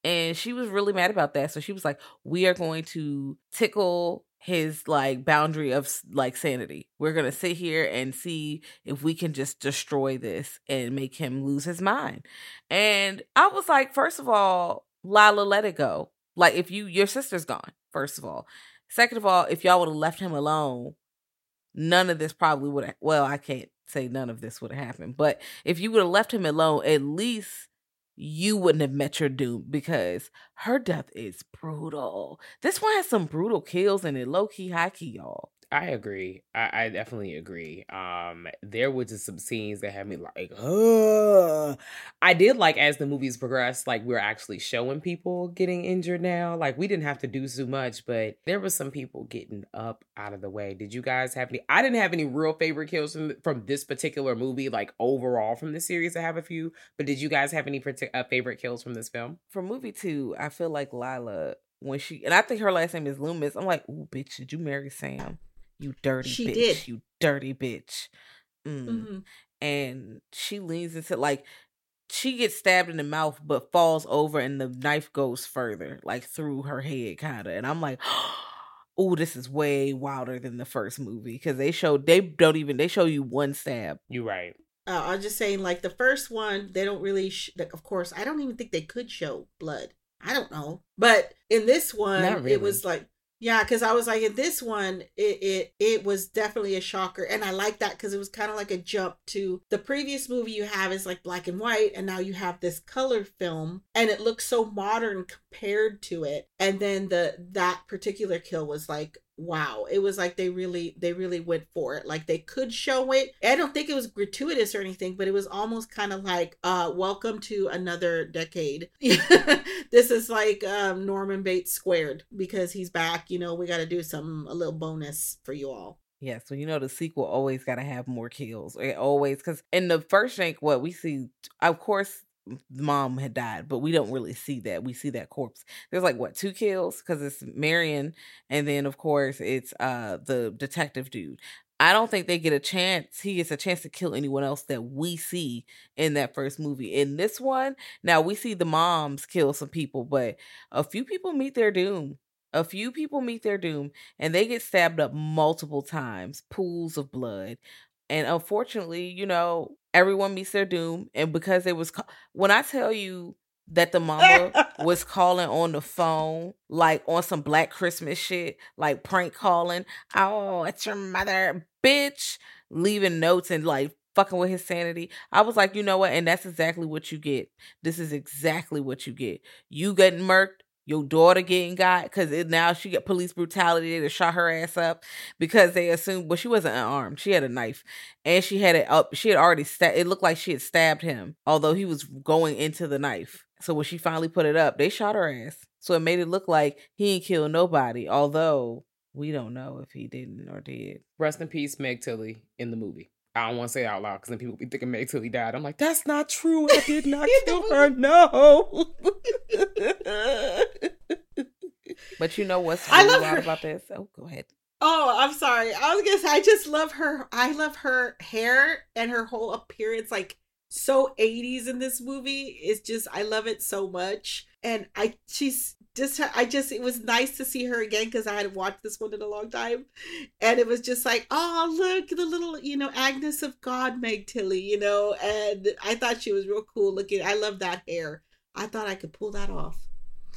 And she was really mad about that. So she was like, we are going to tickle his like boundary of like sanity. We're going to sit here and see if we can just destroy this and make him lose his mind. And I was like, first of all, Lila, let it go. Like if you your sister's gone, first of all. Second of all, if y'all would have left him alone, none of this probably would have well, I can't say none of this would have happened. But if you would have left him alone, at least you wouldn't have met your doom because her death is brutal. This one has some brutal kills and it low key, high key, y'all. I agree. I, I definitely agree. Um, there were just some scenes that had me like, Ugh. I did like as the movies progressed, like we're actually showing people getting injured now. Like we didn't have to do so much, but there were some people getting up out of the way. Did you guys have any? I didn't have any real favorite kills from from this particular movie, like overall from the series. I have a few, but did you guys have any partic- uh, favorite kills from this film? From movie two, I feel like Lila when she and I think her last name is Loomis. I'm like, ooh, bitch, did you marry Sam? You dirty She bitch. did. You dirty bitch. Mm. Mm-hmm. And she leans into like she gets stabbed in the mouth but falls over and the knife goes further, like through her head kinda. And I'm like, oh, this is way wilder than the first movie. Cause they show they don't even they show you one stab. You're right. Uh, I was just saying, like the first one, they don't really. Sh- like, of course, I don't even think they could show blood. I don't know, but in this one, really. it was like, yeah, because I was like, in this one, it it it was definitely a shocker, and I like that because it was kind of like a jump to the previous movie you have is like black and white, and now you have this color film, and it looks so modern compared to it, and then the that particular kill was like wow it was like they really they really went for it. Like they could show it. I don't think it was gratuitous or anything but it was almost kind of like uh welcome to another decade. This is like um norman bates squared because he's back you know we got to do some a little bonus for you all. Yeah, so you know the sequel always got to have more kills. It always because in the first shank, what we see, of course, mom had died, but we don't really see that. We see that corpse. There's like what two kills because it's Marion, and then of course it's uh the detective dude. I don't think they get a chance. He gets a chance to kill anyone else that we see in that first movie. In this one, now we see the moms kill some people, but a few people meet their doom. A few people meet their doom and they get stabbed up multiple times, pools of blood. And unfortunately, you know, everyone meets their doom. And because it was, when I tell you that the mama was calling on the phone, like on some Black Christmas shit, like prank calling, oh, it's your mother, bitch, leaving notes and like fucking with his sanity. I was like, you know what? And that's exactly what you get. This is exactly what you get. You getting murked, your daughter getting got because now she got police brutality. They shot her ass up because they assumed, well, she wasn't unarmed. She had a knife and she had it up. She had already stabbed. It looked like she had stabbed him, although he was going into the knife. So when she finally put it up, they shot her ass. So it made it look like he ain't killed nobody, although we don't know if he didn't or did. Rest in peace, Meg Tilly in the movie. I don't want to say it out loud because then people be thinking Meg Tilly died. I'm like, that's not true. I did not kill her. No. But you know what's I love wild her. about this? Oh, go ahead. Oh, I'm sorry. I was gonna say I just love her. I love her hair and her whole appearance, like so 80s in this movie. It's just I love it so much. And I she's just I just it was nice to see her again because I hadn't watched this one in a long time. And it was just like, oh look, the little, you know, Agnes of God Meg Tilly, you know, and I thought she was real cool looking. I love that hair. I thought I could pull that off.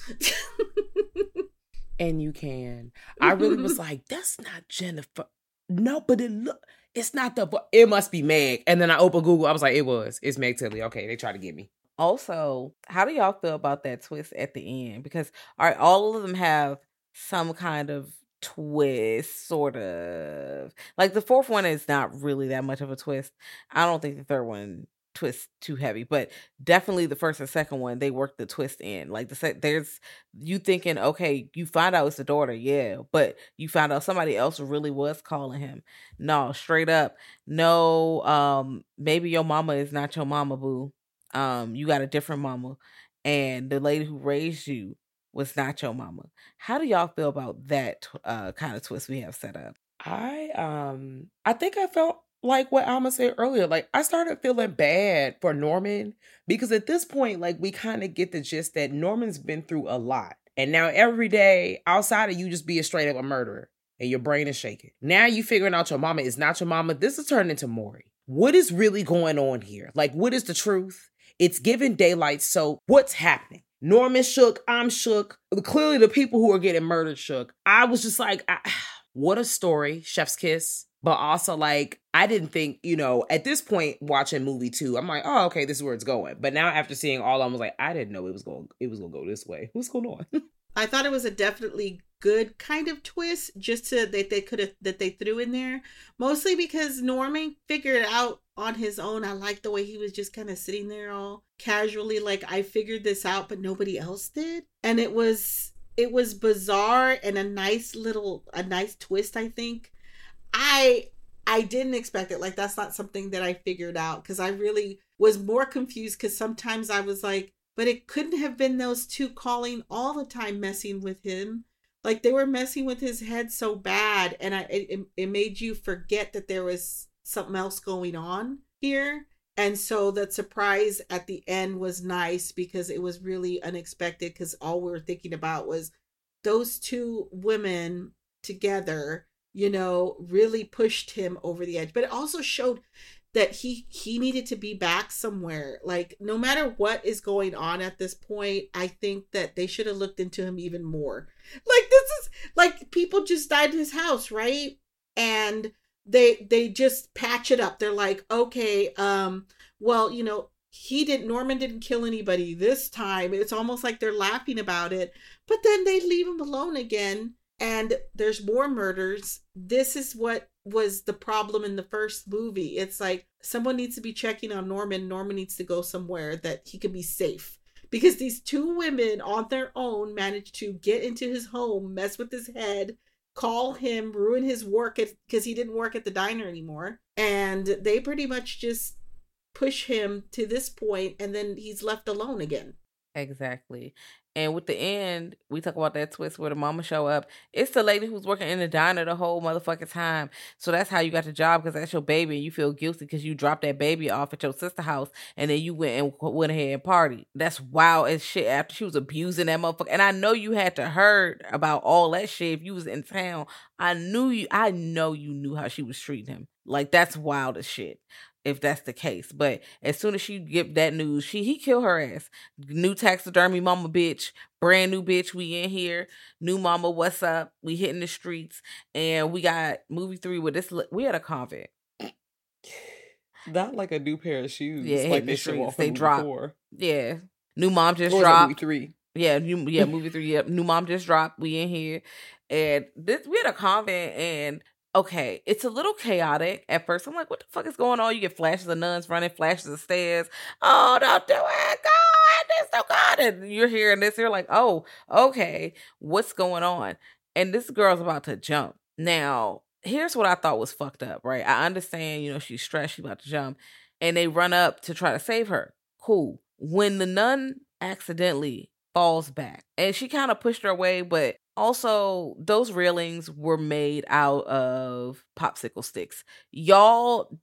and you can. I really was like, that's not Jennifer. No, but it look. It's not the. It must be Meg. And then I opened Google. I was like, it was. It's Meg Tilly. Okay, they tried to get me. Also, how do y'all feel about that twist at the end? Because all right, all of them have some kind of twist, sort of. Like the fourth one is not really that much of a twist. I don't think the third one twist too heavy, but definitely the first and second one they work the twist in. Like the se- there's you thinking, okay, you find out it's the daughter, yeah, but you found out somebody else really was calling him. No, straight up, no. Um, maybe your mama is not your mama, boo. Um, you got a different mama, and the lady who raised you was not your mama. How do y'all feel about that uh kind of twist we have set up? I um I think I felt like what Alma said earlier. Like I started feeling bad for Norman because at this point, like we kind of get the gist that Norman's been through a lot. And now every day, outside of you just being straight up a murderer and your brain is shaking. Now you figuring out your mama is not your mama. This is turning into Maury. What is really going on here? Like, what is the truth? It's given daylight. So what's happening? Norman shook. I'm shook. Clearly, the people who are getting murdered shook. I was just like, I, what a story, Chef's Kiss. But also, like, I didn't think, you know, at this point, watching movie two, I'm like, oh, okay, this is where it's going. But now, after seeing all, I was like, I didn't know it was going, it was going to go this way. What's going on? I thought it was a definitely good kind of twist, just to that they could have that they threw in there, mostly because Norman figured out on his own. I like the way he was just kind of sitting there all casually, like I figured this out, but nobody else did, and it was it was bizarre and a nice little a nice twist. I think I I didn't expect it. Like that's not something that I figured out because I really was more confused because sometimes I was like, but it couldn't have been those two calling all the time messing with him. Like they were messing with his head so bad, and I it, it made you forget that there was something else going on here. And so that surprise at the end was nice because it was really unexpected because all we were thinking about was those two women together you know, really pushed him over the edge. But it also showed that he he needed to be back somewhere. Like no matter what is going on at this point, I think that they should have looked into him even more. Like this is like people just died in his house, right? And they they just patch it up. They're like, "Okay, um well, you know, he didn't Norman didn't kill anybody this time." It's almost like they're laughing about it. But then they leave him alone again and there's more murders. This is what was the problem in the first movie. It's like someone needs to be checking on Norman. Norman needs to go somewhere that he can be safe. Because these two women on their own managed to get into his home, mess with his head, call him, ruin his work because he didn't work at the diner anymore. And they pretty much just push him to this point and then he's left alone again. Exactly. And with the end, we talk about that twist where the mama show up. It's the lady who's working in the diner the whole motherfucking time. So that's how you got the job because that's your baby, and you feel guilty because you dropped that baby off at your sister house, and then you went and went ahead and party. That's wild as shit. After she was abusing that motherfucker, and I know you had to heard about all that shit if you was in town. I knew you. I know you knew how she was treating him. Like that's wild as shit if that's the case. But as soon as she get that news, she he kill her ass. New taxidermy mama bitch, brand new bitch. We in here, new mama. What's up? We hitting the streets, and we got movie three with this. We had a convent. Not like a new pair of shoes. Yeah, like the they streets. show off They in drop. Before. Yeah, new mom just Or was that movie dropped. three. Yeah, new, yeah, movie three. Yep, new mom just dropped. We in here, and this we had a convent, and okay, it's a little chaotic at first. I'm like, what the fuck is going on? You get flashes of nuns running, flashes of stairs. Oh, don't do it, God, this so God, and you're hearing this. You're like, oh, okay, what's going on? And this girl's about to jump. Now, here's what I thought was fucked up. Right, I understand. You know, she's stressed. She's about to jump, and they run up to try to save her. Cool. When the nun accidentally falls back. And she kind of pushed her away, but also those railings were made out of popsicle sticks. Y'all,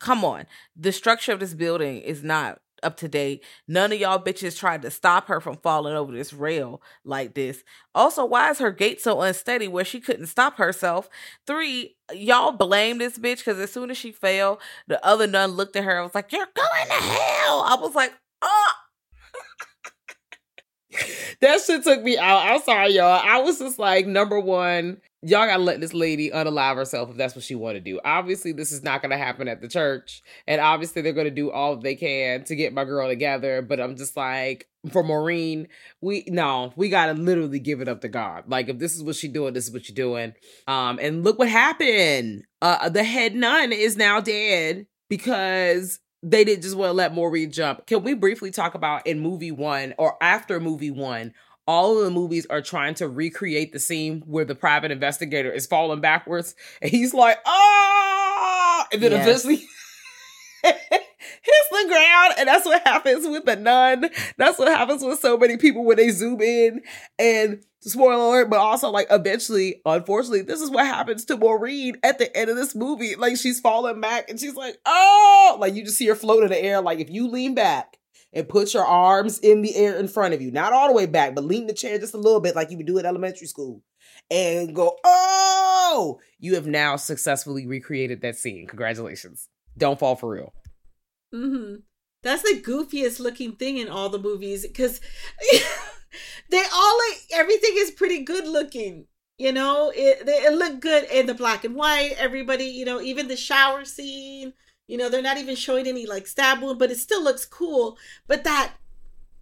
come on. The structure of this building is not up to date. None of y'all bitches tried to stop her from falling over this rail like this. Also, why is her gait so unsteady where she couldn't stop herself? Three, y'all blame this bitch because as soon as she fell, the other nun looked at her and was like, You're going to hell. I was like, Oh, that shit took me out. I'm sorry, y'all. I was just like, number one, y'all gotta let this lady unalive herself if that's what she want to do. Obviously, this is not gonna happen at the church, and obviously they're gonna do all they can to get my girl together. But I'm just like, for Maureen, we no, we gotta literally give it up to God. Like, if this is what she doing, this is what you're doing. Um, and look what happened. Uh, the head nun is now dead because they didn't just want to let Maureen jump. Can we briefly talk about in movie one or after movie one? All of the movies are trying to recreate the scene where the private investigator is falling backwards and he's like, ah, and then Yes. eventually hits the ground. And that's what happens with the nun. That's what happens with so many people when they zoom in. And spoiler alert, but also like eventually, unfortunately, this is what happens to Maureen at the end of this movie. Like she's falling back and she's like, oh, like you just see her float in the air. Like if you lean back and put your arms in the air in front of you, not all the way back, but lean the chair just a little bit like you would do in elementary school and go, oh, you have now successfully recreated that scene. Congratulations. Don't fall for real. Hmm That's the goofiest looking thing in all the movies because they all like everything is pretty good looking. You know, it they, it looked good in the black and white. Everybody, you know, even the shower scene. You know, they're not even showing any like stab wound, but it still looks cool. But that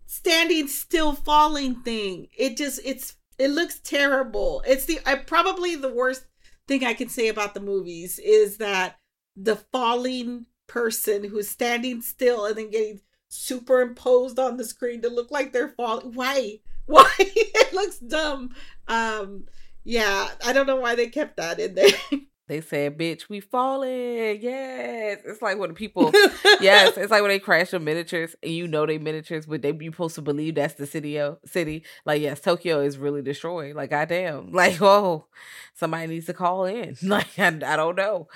standing still falling thing, it just it's it looks terrible. It's the I, probably the worst thing I can say about the movies is that the falling person who's standing still and then getting superimposed on the screen to look like they're falling. Why? Why? it looks dumb. Um, yeah, I don't know why they kept that in there. They said, "Bitch, we falling." Yes, it's like when the people. yes, it's like when they crash the miniatures and you know they miniatures, but they you supposed to believe that's the city. of- City, like yes, Tokyo is really destroyed. Like goddamn, like oh, somebody needs to call in. Like I, I don't know.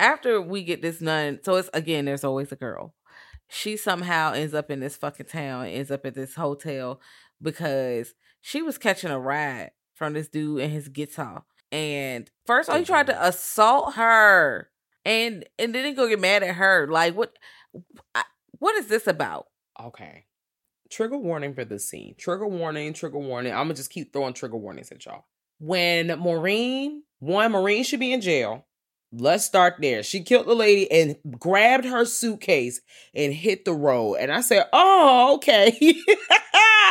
After we get this nun, so it's again, there's always a girl. She somehow ends up in this fucking town, ends up at this hotel because she was catching a ride from this dude and his guitar. And first, of all, he tried to mm-hmm. assault her, and and then he go get mad at her. Like what? I- What is this about? Okay. Trigger warning for this scene. Trigger warning, trigger warning. I'm gonna just keep throwing trigger warnings at y'all. When Maureen, one, Maureen should be in jail. Let's start there. She killed the lady and grabbed her suitcase and hit the road. And I said, Oh, okay.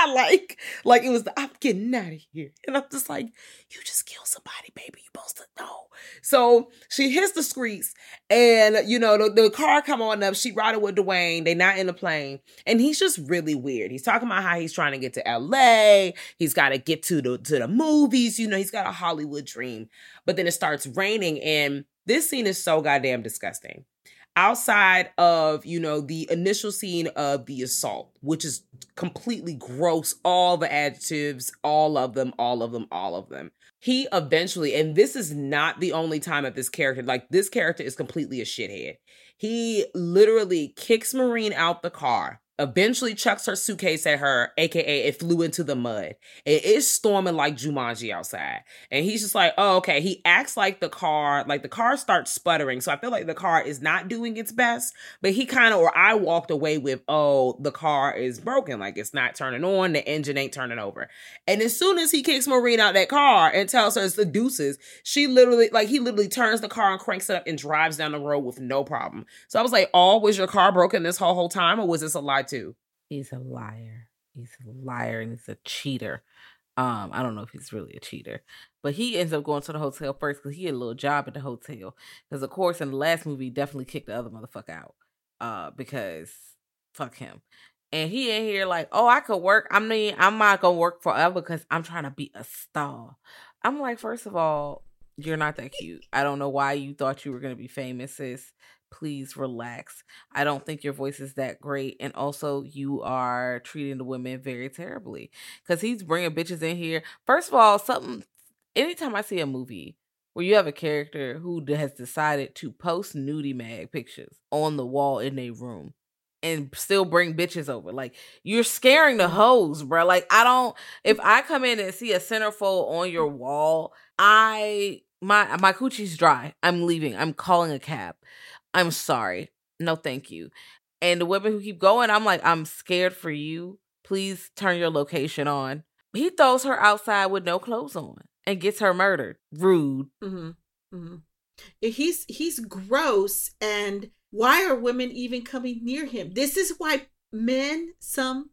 like, like it was the I'm getting out of here. And I'm just like, you just killed somebody, baby. You're supposed to know. So she hits the streets and you know, the, the car come on up. She riding with Duane. They not in the plane. And he's just really weird. He's talking about how he's trying to get to LA. He's got to get to the to the movies. You know, he's got a Hollywood dream. But then it starts raining, and this scene is so goddamn disgusting. Outside of you know the initial scene of the assault, which is completely gross, all the adjectives, all of them, all of them, all of them. He eventually, and this is not the only time that this character, like this character is completely a shithead. He literally kicks Maureen out the car, eventually chucks her suitcase at her, aka it flew into the mud. It is storming like Jumanji outside. And he's just like, oh, okay. He acts like the car, like the car starts sputtering. So I feel like the car is not doing its best. But he kind of, or I walked away with, oh, the car is broken. Like it's not turning on. The engine ain't turning over. And as soon as he kicks Maureen out that car and tells her it's the deuces, she literally, like, he literally turns the car and cranks it up and drives down the road with no problem. So I was like, oh, was your car broken this whole, whole time or was this a lie too? He's a liar. He's a liar and he's a cheater. Um, I don't know if he's really a cheater, but he ends up going to the hotel first because he had a little job at the hotel. Because of course, in the last movie, he definitely kicked the other motherfucker out. Uh, because fuck him. And he in here like, oh, I could work. I mean, I'm not gonna work forever because I'm trying to be a star. I'm like, first of all, you're not that cute. I don't know why you thought you were gonna be famous, sis. Please relax. I don't think your voice is that great, and also you are treating the women very terribly because he's bringing bitches in here. First of all, something. Anytime I see a movie where you have a character who has decided to post nudie mag pictures on the wall in a room and still bring bitches over. Like you're scaring the hoes, bro. Like I don't if I come in and see a centerfold on your wall, I my my coochie's dry. I'm leaving. I'm calling a cab. I'm sorry. No, thank you. And the women who keep going, I'm like, I'm scared for you. Please turn your location on. He throws her outside with no clothes on and gets her murdered. Rude. Mm-hmm. Mm-hmm. He's he's gross, and why are women even coming near him? This is why men, some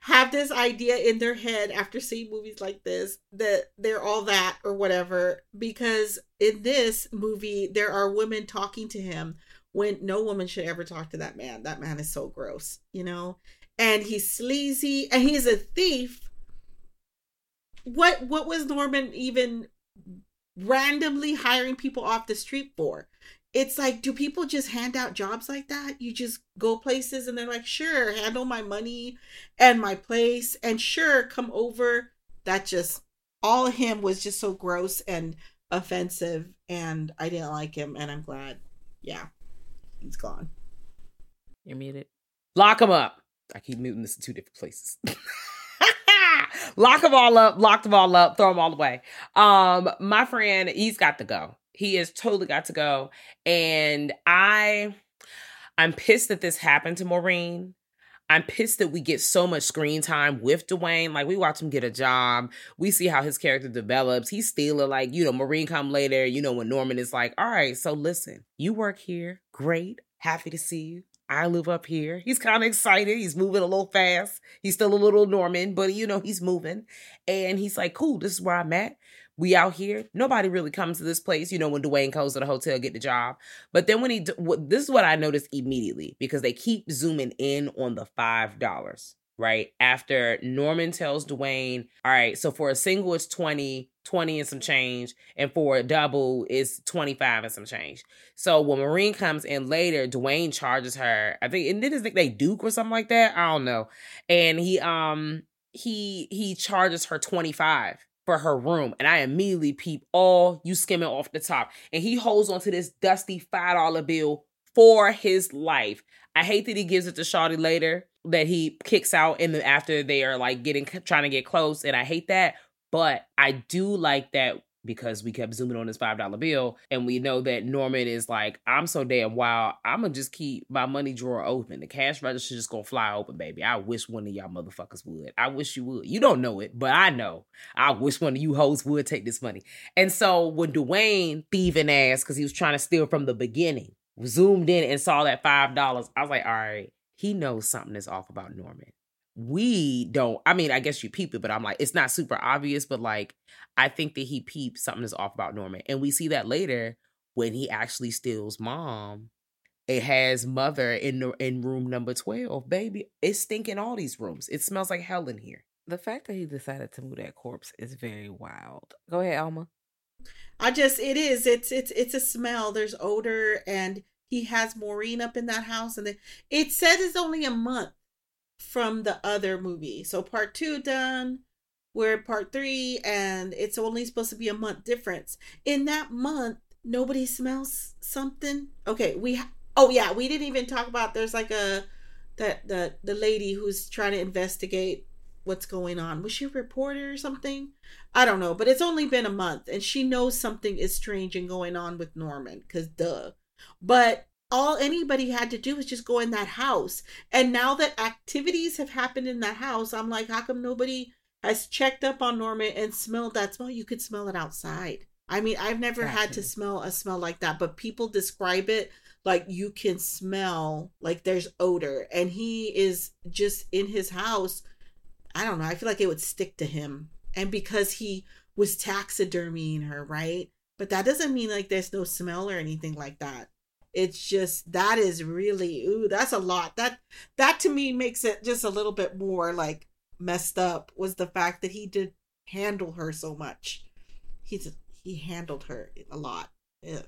have this idea in their head after seeing movies like this that they're all that or whatever because in this movie there are women talking to him when no woman should ever talk to that man. That man is so gross you know? And he's sleazy and he's a thief. What what was norman even randomly hiring people off the street for it's like do people just hand out jobs like that you just go places and they're like sure handle my money and my place and sure come over that just all of him was just so gross and offensive and i didn't like him and i'm glad yeah he's gone You're muted. Lock him up. I keep muting this in two different places. lock them all up, lock them all up, throw them all away. Um, my friend, he's got to go. He has totally got to go. And I I'm pissed that this happened to Maureen. I'm pissed that we get so much screen time with Duane. Like we watch him get a job. We see how his character develops. He's still like, you know, Maureen come later, you know, when Norman is like, all right, so listen, you work here. Great. Happy to see you. I live up here. He's kind of excited. He's moving a little fast. He's still a little Norman, but you know, he's moving. And he's like, cool, this is where I'm at. We out here. Nobody really comes to this place, you know, when Duane goes to the hotel, get the job. But then when he, this is what I noticed immediately because they keep zooming in on the $5, right? After Norman tells Duane, all right, so for a single, it's 20, 20 and some change. And for a double, it's 25 and some change. So when Maureen comes in later, Duane charges her, I think, and did his they Duke or something like that? I don't know. And he, um, he, he charges her 25 for her room. And I immediately peep all you skimming off the top. And he holds onto this dusty $5 bill for his life. I hate that he gives it to Shawty later, that he kicks out in the after they are like getting trying to get close. And I hate that. But I do like that because we kept zooming on this five dollar bill, and we know that Norman is like, I'm so damn wild. I'm gonna just keep my money drawer open. The cash register just gonna fly open, baby. I wish one of y'all motherfuckers would. I wish you would. You don't know it, but I know. I wish one of you hoes would take this money. And so when Duane thieving ass, because he was trying to steal from the beginning, zoomed in and saw that five dollars, I was like, all right, he knows something is off about Norman we don't i mean i guess you peep it but i'm like it's not super obvious but like i think that he peeps something is off about norman and we see that later when he actually steals mom it has mother in the in room number 12 baby it's stinking all these rooms it smells like hell in here The fact that he decided to move that corpse is very wild. Go ahead, Alma. I just it is. It's it's it's a smell. There's odor and he has Maureen up in that house and then it says it's only a month from the other movie. So part 2 done, we're at part 3 and it's only supposed to be a month difference. In that month, nobody smells something. Okay, we ha- Oh yeah, we didn't even talk about there's like a that the the lady who's trying to investigate what's going on. Was she a reporter or something? I don't know, but it's only been a month and she knows something is strange and going on with Norman cuz duh. But all anybody had to do was just go in that house. And now that activities have happened in that house, I'm like, how come nobody has checked up on Norman and smelled that smell? You could smell it outside. I mean, I've never had to smell a smell like that, but people describe it like you can smell like there's odor. And he is just in his house. I don't know. I feel like it would stick to him. And because he was taxidermying her right? But that doesn't mean like there's no smell or anything like that it's just that is really ooh that's a lot. That that to me makes it just a little bit more like messed up was the fact that he did handle her so much. He's he handled her a lot. Yeah.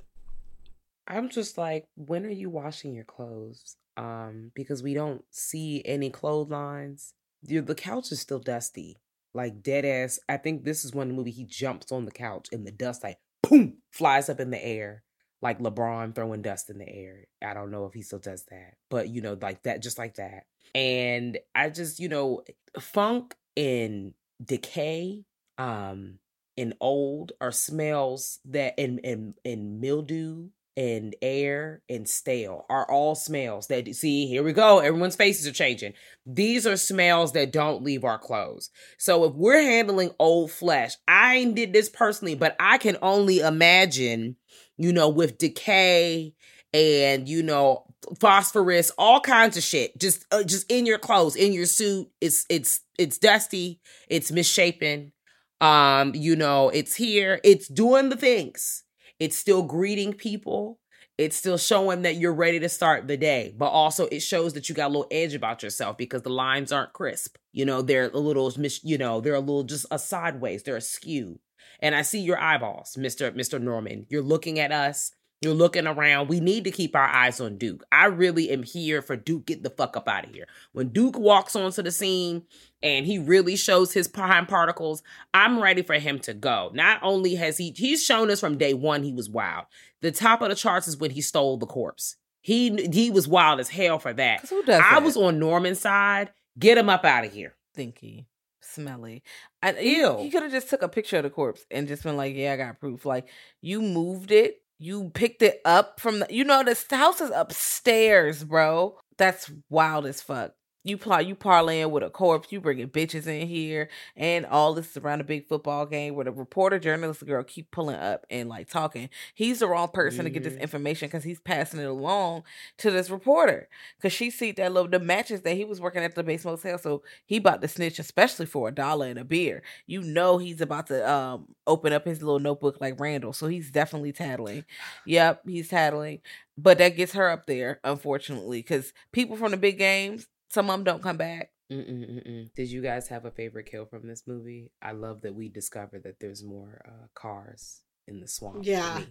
i'm just like when are you washing your clothes? Um because we don't see any clotheslines. The, the couch is still dusty like dead ass. I think this is one movie he jumps on the couch and the dust like boom flies up in the air like lebron throwing dust in the air. I don't know if he still does that but you know like that just like that. And i just you know funk and decay um and old are smells that and and and mildew and air and stale are all smells that see here we go everyone's faces are changing. These are smells that don't leave our clothes. So if we're handling old flesh i did this personally but i can only imagine you know with decay and you know phosphorus, all kinds of shit, just uh, just in your clothes, in your suit. It's it's it's dusty, it's misshapen. Um, you know, it's here, it's doing the things. It's still greeting people. It's still showing that you're ready to start the day, but also it shows that you got a little edge about yourself because the lines aren't crisp. You know, they're a little, you know, they're a little just a sideways, they're askew. And I see your eyeballs, Mr. Mr. Norman. You're looking at us. You're looking around. We need to keep our eyes on Duke. I really am here for Duke. Get the fuck up out of here. When Duke walks onto the scene and he really shows his pine particles, I'm ready for him to go. Not only has he he's shown us from day one he was wild. The top of the charts is when he stole the corpse. He he was wild as hell for that. Who does I that? was on Norman's side. Get him up out of here. stinky, smelly. I, Ew. You could have just took a picture of the corpse and just been like, "Yeah, I got proof." Like you moved it, you picked it up from the. You know, this house is upstairs, bro. That's wild as fuck. You play, you parlaying with a corpse. You bringing bitches in here, and all this is around a big football game where the reporter, journalist girl keep pulling up and like talking. He's the wrong person to get this information because he's passing it along to this reporter because she see that little the matches that he was working at the Bates motel, so he about to snitch, especially for a dollar and a beer. You know he's about to um open up his little notebook like Randall, so he's definitely tattling. Yep, he's tattling, but that gets her up there, unfortunately, because people from the big games, some of them don't come back. Mm-mm-mm-mm. Did you guys have a favorite kill from this movie? I love that we discovered that there's more uh, cars in the swamp. Yeah.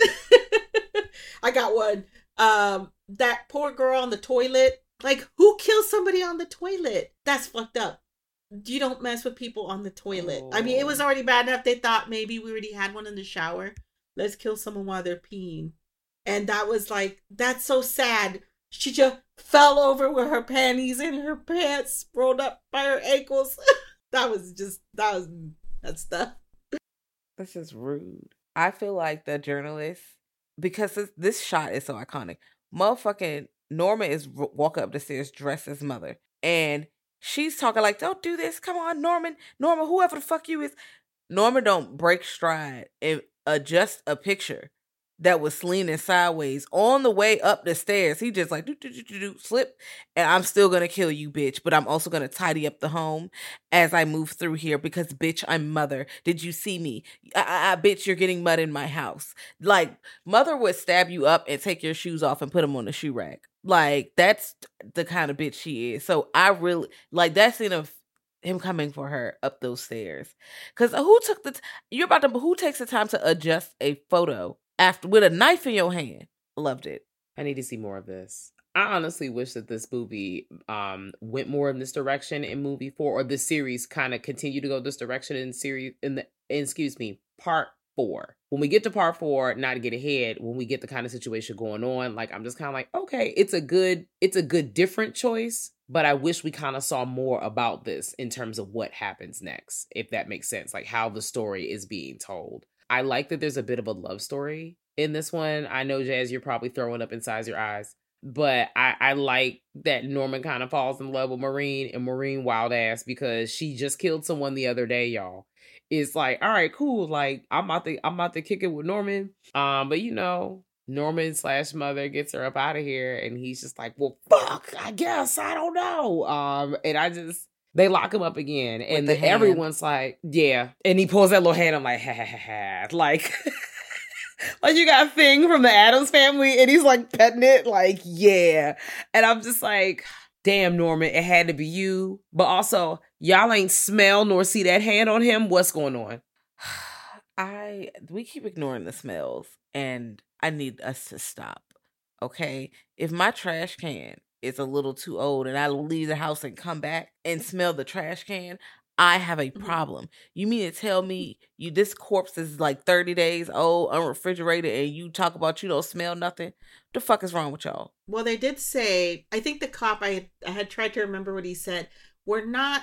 I got one. Um, that poor girl on the toilet. Like, who kills somebody on the toilet? That's fucked up. You don't mess with people on the toilet. I mean, it was Oh. already bad enough. They thought maybe we already had one in the shower. Let's kill someone while they're peeing. And that was like, that's so sad. She just fell over with her panties and her pants rolled up by her ankles. that was just, that was, that stuff. That's just rude. I feel like the journalist, because this, this shot is so iconic. Motherfucking Norma is walk up the stairs dressed as mother, and she's talking like, "Don't do this. Come on, Norman, Norma, whoever the fuck you is." Norma don't break stride and adjust a picture that was leaning sideways on the way up the stairs. He just like do do do do do slip, and I'm still gonna kill you, bitch. But I'm also gonna tidy up the home as I move through here because, bitch, I'm mother. Did you see me? I, I, I bitch, you're getting mud in my house. Like mother would stab you up and take your shoes off and put them on the shoe rack. Like that's the kind of bitch she is. So I really like that scene of him coming for her up those stairs. Cause who took the t- you're about to who takes the time to adjust a photo after with a knife in your hand? Loved it. I need to see more of this. I honestly wish that this movie um went more in this direction in movie four, or this series kind of continue to go this direction in series in the in, excuse me part four. When we get to part four, not to get ahead, when we get the kind of situation going on, like I'm just kind of like, okay, it's a good, it's a good different choice, but I wish we kind of saw more about this in terms of what happens next, if that makes sense, like how the story is being told. I like that there's a bit of a love story in this one. I know, Jazz, you're probably throwing up inside your eyes, but I, I like that Norman kind of falls in love with Maureen and Maureen wild ass because she just killed someone the other day, y'all. It's like, all right, cool. Like I'm about to I'm about to kick it with Norman. Um, but you know, Norman slash mother gets her up out of here, and he's just like, well, fuck, I guess I don't know. Um, and I just they lock him up again, and the the, everyone's like, yeah, and he pulls that little hand. I'm like, ha ha ha, ha. like. like you got a thing from the Addams family, and he's like petting it, like yeah. And I'm just like, damn, Norman, it had to be you. But also, y'all ain't smell nor see that hand on him. What's going on? I we keep ignoring the smells and I need us to stop. Okay? If my trash can is a little too old and I leave the house and come back and smell the trash can, I have a Mhm. problem. You mean to tell me you this corpse is like 30 days old, unrefrigerated, and you talk about you don't smell nothing? The fuck is wrong with y'all? Well, they did say. I think the cop. I I had tried to remember what he said. We're not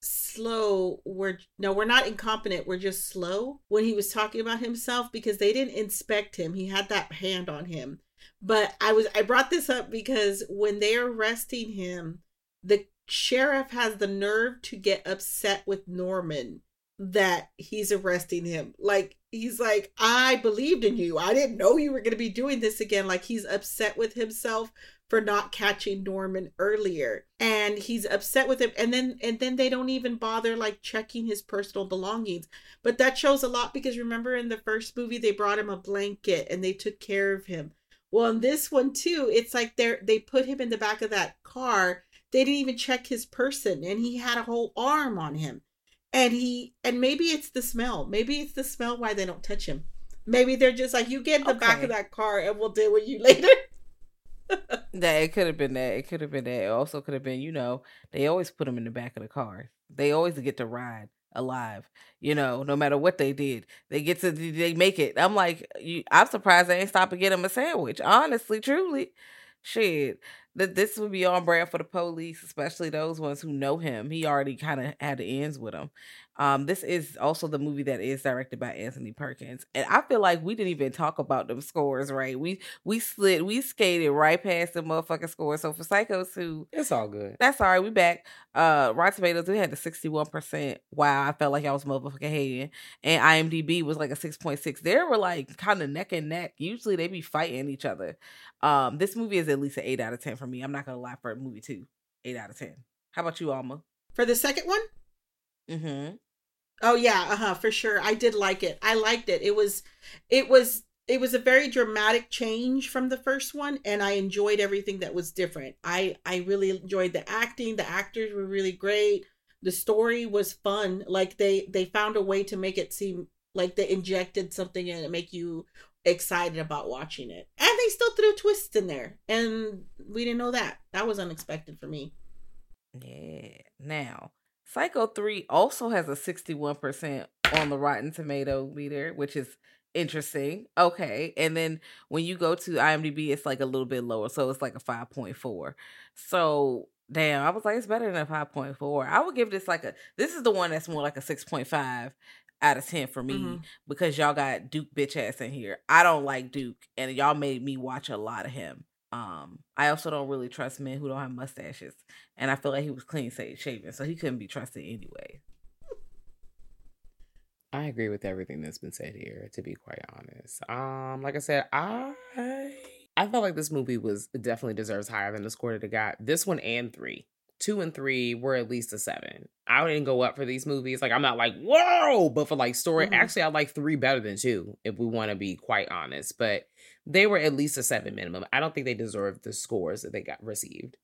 slow. We're no, we're not incompetent. We're just slow. When he was talking about himself, because they didn't inspect him. He had that hand on him. But I was I brought this up because when they're arresting him, the sheriff has the nerve to get upset with Norman that he's arresting him. Like he's like, I believed in you. I didn't know you were going to be doing this again. Like he's upset with himself for not catching Norman earlier. And he's upset with him and then and then they don't even bother like checking his personal belongings. But that shows a lot because remember in the first movie they brought him a blanket and they took care of him. Well, in this one too, it's like they're they put him in the back of that car. They didn't even check his person and he had a whole arm on him. And he and maybe it's the smell. Maybe it's the smell why they don't touch him. Maybe they're just like, you get in the back of that car and we'll deal with you later. That it could have been that. It could have been that. It also could have been, you know, they always put them in the back of the car. They always get to ride alive. You know, no matter what they did, they get to they make it. I'm like, you, I'm surprised they ain't stop and get him a sandwich. Honestly, truly, shit. That this would be on brand for the police, especially those ones who know him. He already kind of had the ends with him. Um, this is also the movie that is directed by Anthony Perkins, and I feel like we didn't even talk about them scores. Right? We we slid, we skated right past the motherfucking scores. So for Psycho 2, It's all good. that's all right. We back. Uh, Rotten Tomatoes, we had the sixty-one percent. Wow, I felt like I was motherfucking hating. And IMDb was like a six point six. They were like kind of neck and neck. Usually they be fighting each other. Um, this movie is at least an eight out of ten for me. I'm not gonna lie for a movie too. Eight out of ten. How about you, Alma? For the second one? Mm-hmm. Oh yeah, uh-huh, for sure. I did like it. I liked it. It was it was it was a very dramatic change from the first one and I enjoyed everything that was different. I I really enjoyed the acting. The actors were really great. The story was fun. Like they they found a way to make it seem like they injected something in it make you excited about watching it. And they still threw twists in there. And we didn't know that. That was unexpected for me. Yeah. Now, Psycho 3 also has a 61% on the Rotten Tomato meter, which is interesting. Okay. And then when you go to IMDb, it's like a little bit lower. So it's like a 5.4. So damn, I was like, it's better than a 5.4. I would give this like a, this is the one that's more like a 6.5 out of 10 for me Mhm. because y'all got Duke bitch ass in here. I don't like Duke and y'all made me watch a lot of him. Um, I also don't really trust men who don't have mustaches, and I feel like he was clean shaven, so he couldn't be trusted anyway. I agree with everything that's been said here, to be quite honest. Um, like I said, I I felt like this movie was definitely deserves higher than the score that it got. This one and three. Two and three were at least a seven. I didn't go up for these movies. Like I'm not like, whoa, but for like story, Mhm. actually I like three better than two, if we want to be quite honest. But they were at least a seven minimum. I don't think they deserved the scores that they got received.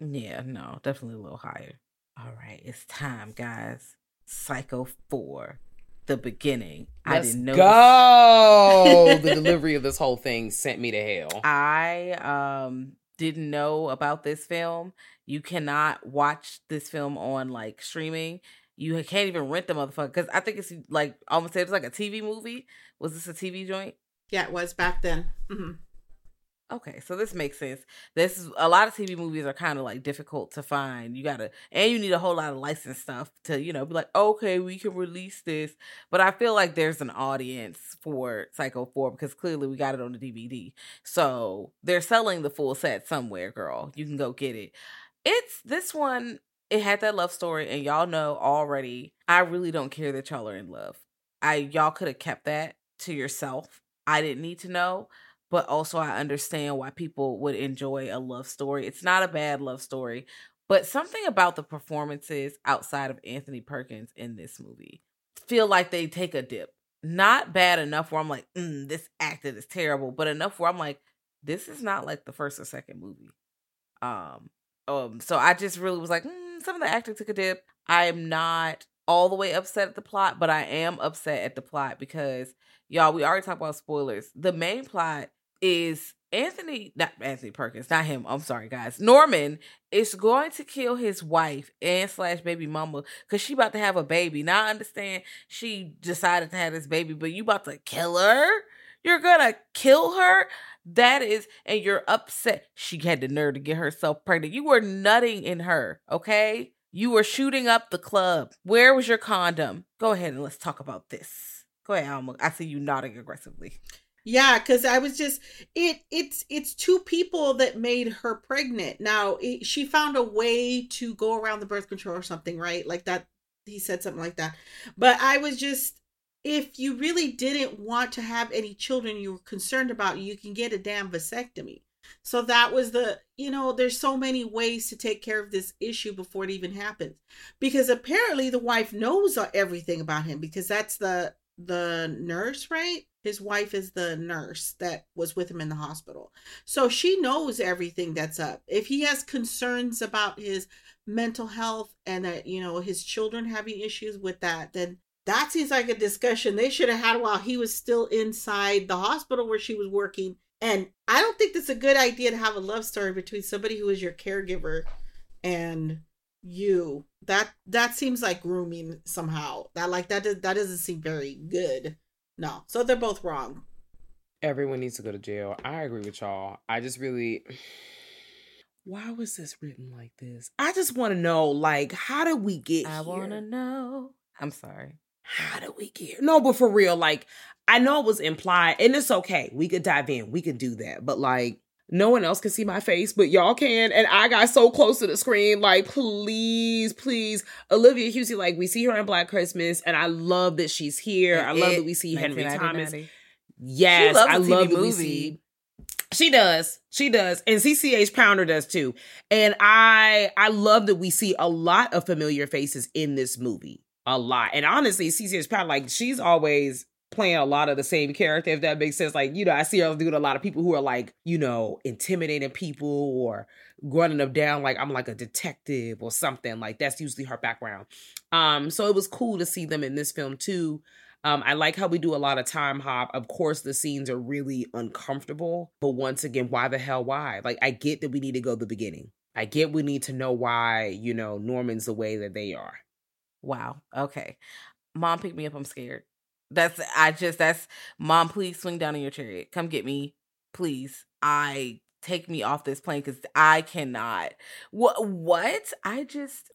Yeah, no, definitely a little higher. All right, it's time, guys. Psycho Four, the beginning. I Let's didn't know. go. the delivery of this whole thing sent me to hell. I um didn't know about this film. You cannot watch this film on like streaming. You can't even rent the motherfucker because I think it's like almost it's like a TV movie. Was this a TV joint? Yeah, it was back then. hmm Okay, so this makes sense. This is a lot of TV movies are kind of like difficult to find. You gotta, and you need a whole lot of licensed stuff to, you know, be like, okay, we can release this. But I feel like there's an audience for Psycho 4 because clearly we got it on the DVD. So they're selling the full set somewhere, girl. You can go get it. It's this one, it had that love story, and y'all know already, I really don't care that y'all are in love. I y'all could have kept that to yourself. I didn't need to know but also I understand why people would enjoy a love story. It's not a bad love story, but something about the performances outside of Anthony Perkins in this movie feel like they take a dip. Not bad enough where I'm like, mm, this acting is terrible, but enough where I'm like, this is not like the first or second movie. Um, um, so I just really was like, mm, some of the acting took a dip. I'm not all the way upset at the plot, but I am upset at the plot because y'all, we already talked about spoilers. The main plot is Anthony, not Anthony Perkins, not him. I'm sorry, guys. Norman is going to kill his wife and slash baby mama because she about to have a baby. Now I understand she decided to have this baby, but you about to kill her? You're gonna kill her? That is, and you're upset. She had the nerve to get herself pregnant. You were nutting in her, okay? You were shooting up the club. Where was your condom? Go ahead and let's talk about this. Go ahead, Alma. I see you nodding aggressively. Yeah, because I was just it. It's it's two people that made her pregnant. Now it, she found a way to go around the birth control or something, right? Like that. he said something like that. But I was just if you really didn't want to have any children you were concerned about, you can get a damn vasectomy. So that was the, you know, there's so many ways to take care of this issue before it even happens. Because apparently the wife knows everything about him because that's the the nurse, right? His wife is the nurse that was with him in the hospital. So she knows everything that's up. If he has concerns about his mental health and that, you know, his children having issues with that, then that seems like a discussion they should have had while he was still inside the hospital where she was working and I don't think that's a good idea to have a love story between somebody who is your caregiver and you. That that seems like grooming somehow. That like that does, that doesn't seem very good. No. So they're both wrong. Everyone needs to go to jail. I agree with y'all. I just really why was this written like this? I just want to know, like, how did we get I here? want to know. I'm sorry. How do we get here? No, but for real, like, I know it was implied, and it's okay. We could dive in. We could do that. But like, no one else can see my face, but y'all can. And I got so close to the screen. Like, please, please. Olivia Hussey, like, we see her in Black Christmas, and I love that she's here. I love that we see Henry Thomas. Yes, I love that we see. She does. She does. And CCH Pounder does too. And I I love that we see a lot of familiar faces in this movie. A lot. And honestly, CCH Pounder, like she's always playing a lot of the same character, if that makes sense. Like, you know, I see her doing a lot of people who are like, you know, intimidating people or running them down like I'm like a detective or something. Like that's usually her background. Um, so it was cool to see them in this film too. Um, I like how we do a lot of time hop. Of course, the scenes are really uncomfortable, but once again, why the hell why? Like, I get that we need to go to the beginning. I get we need to know why, you know, Norman's the way that they are. Wow. Okay. Mom, pick me up. I'm scared. That's I just that's mom. Please swing down in your chariot. Come get me, please. I take me off this plane because I cannot. What? What? I just.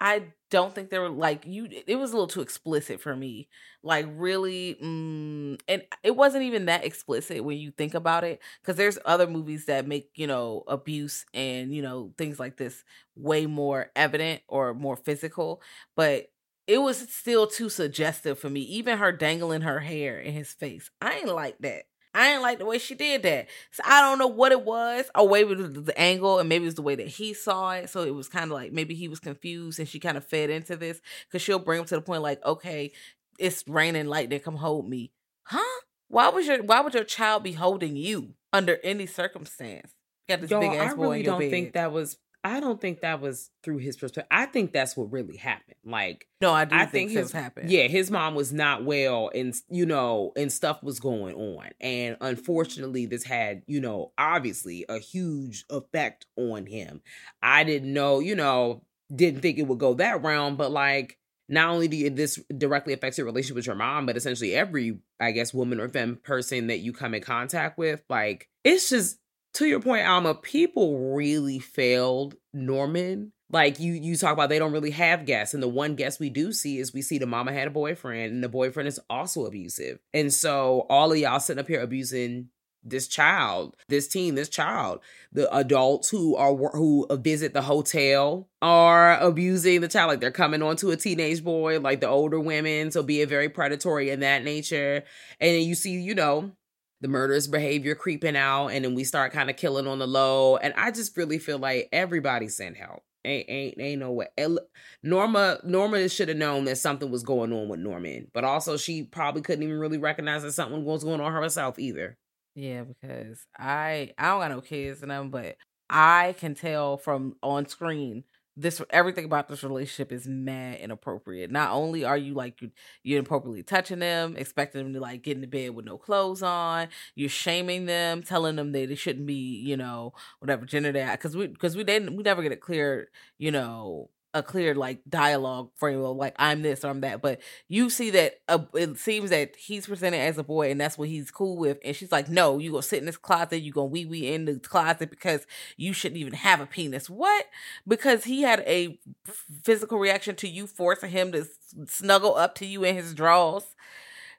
I don't think they were like you. It was a little too explicit for me. Like really, mm, and it wasn't even that explicit when you think about it. Because there's other movies that make you know abuse and you know things like this way more evident or more physical. But it was still too suggestive for me. Even her dangling her hair in his face. I ain't like that. I ain't like the way she did that. So I don't know what it was. Or maybe it was the angle and maybe it was the way that he saw it. So it was kind of like maybe he was confused and she kind of fed into this. Cause she'll bring him to the point like, okay, it's raining lightning, come hold me. Huh? Why was your why would your child be holding you under any circumstance? You got this Yo, big ass I boy really don't bed. think that was I don't think that was through his perspective. I think that's what really happened. Like, no, I do I think, think his happened. Yeah, his mom was not well, and you know, and stuff was going on, and unfortunately, this had you know, obviously, a huge effect on him. I didn't know, you know, didn't think it would go that round, but like, not only did this directly affects your relationship with your mom, but essentially every, I guess, woman or femme person that you come in contact with, like, it's just to your point, Alma, people really failed Norman. Like you, you talk about they don't really have guests, and the one guest we do see is we see the mama had a boyfriend, and the boyfriend is also abusive, and so all of y'all sitting up here abusing this child, this teen, this child. The adults who are who visit the hotel are abusing the child, like they're coming onto a teenage boy, like the older women, so be it very predatory in that nature. And you see, you know, the murderous behavior creeping out and then we start kind of killing on the low and i just really feel like everybody sent help. Ain't ain't, ain't no way. Norma norma should have known that something was going on with norman but also she probably couldn't even really recognize that something was going on herself either. Yeah because i i don't got no kids and them but i can tell from on screen this everything about this relationship is mad inappropriate. Not only are you like you you're inappropriately touching them, expecting them to like get into bed with no clothes on, you're shaming them, telling them that they shouldn't be, you know, whatever gender they are, because we because we didn't we never get it clear, you know, a clear like dialogue frame of like I'm this or I'm that, but you see that uh, it seems that he's presented as a boy and that's what he's cool with, and she's like, no, you gonna sit in this closet, you gonna wee wee in the closet because you shouldn't even have a penis. What? Because he had a physical reaction to you forcing him to snuggle up to you in his drawers.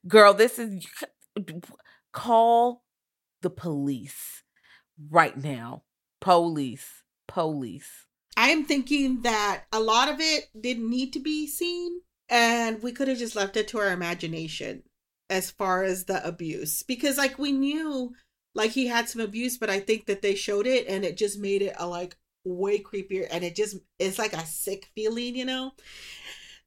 Girl, this is call the police right now. Police, police. I'm thinking that a lot of it didn't need to be seen, and we could have just left it to our imagination as far as the abuse. Because, like, we knew, like, he had some abuse, but I think that they showed it and it just made it a, like, way creepier. And it just, it's like a sick feeling, you know?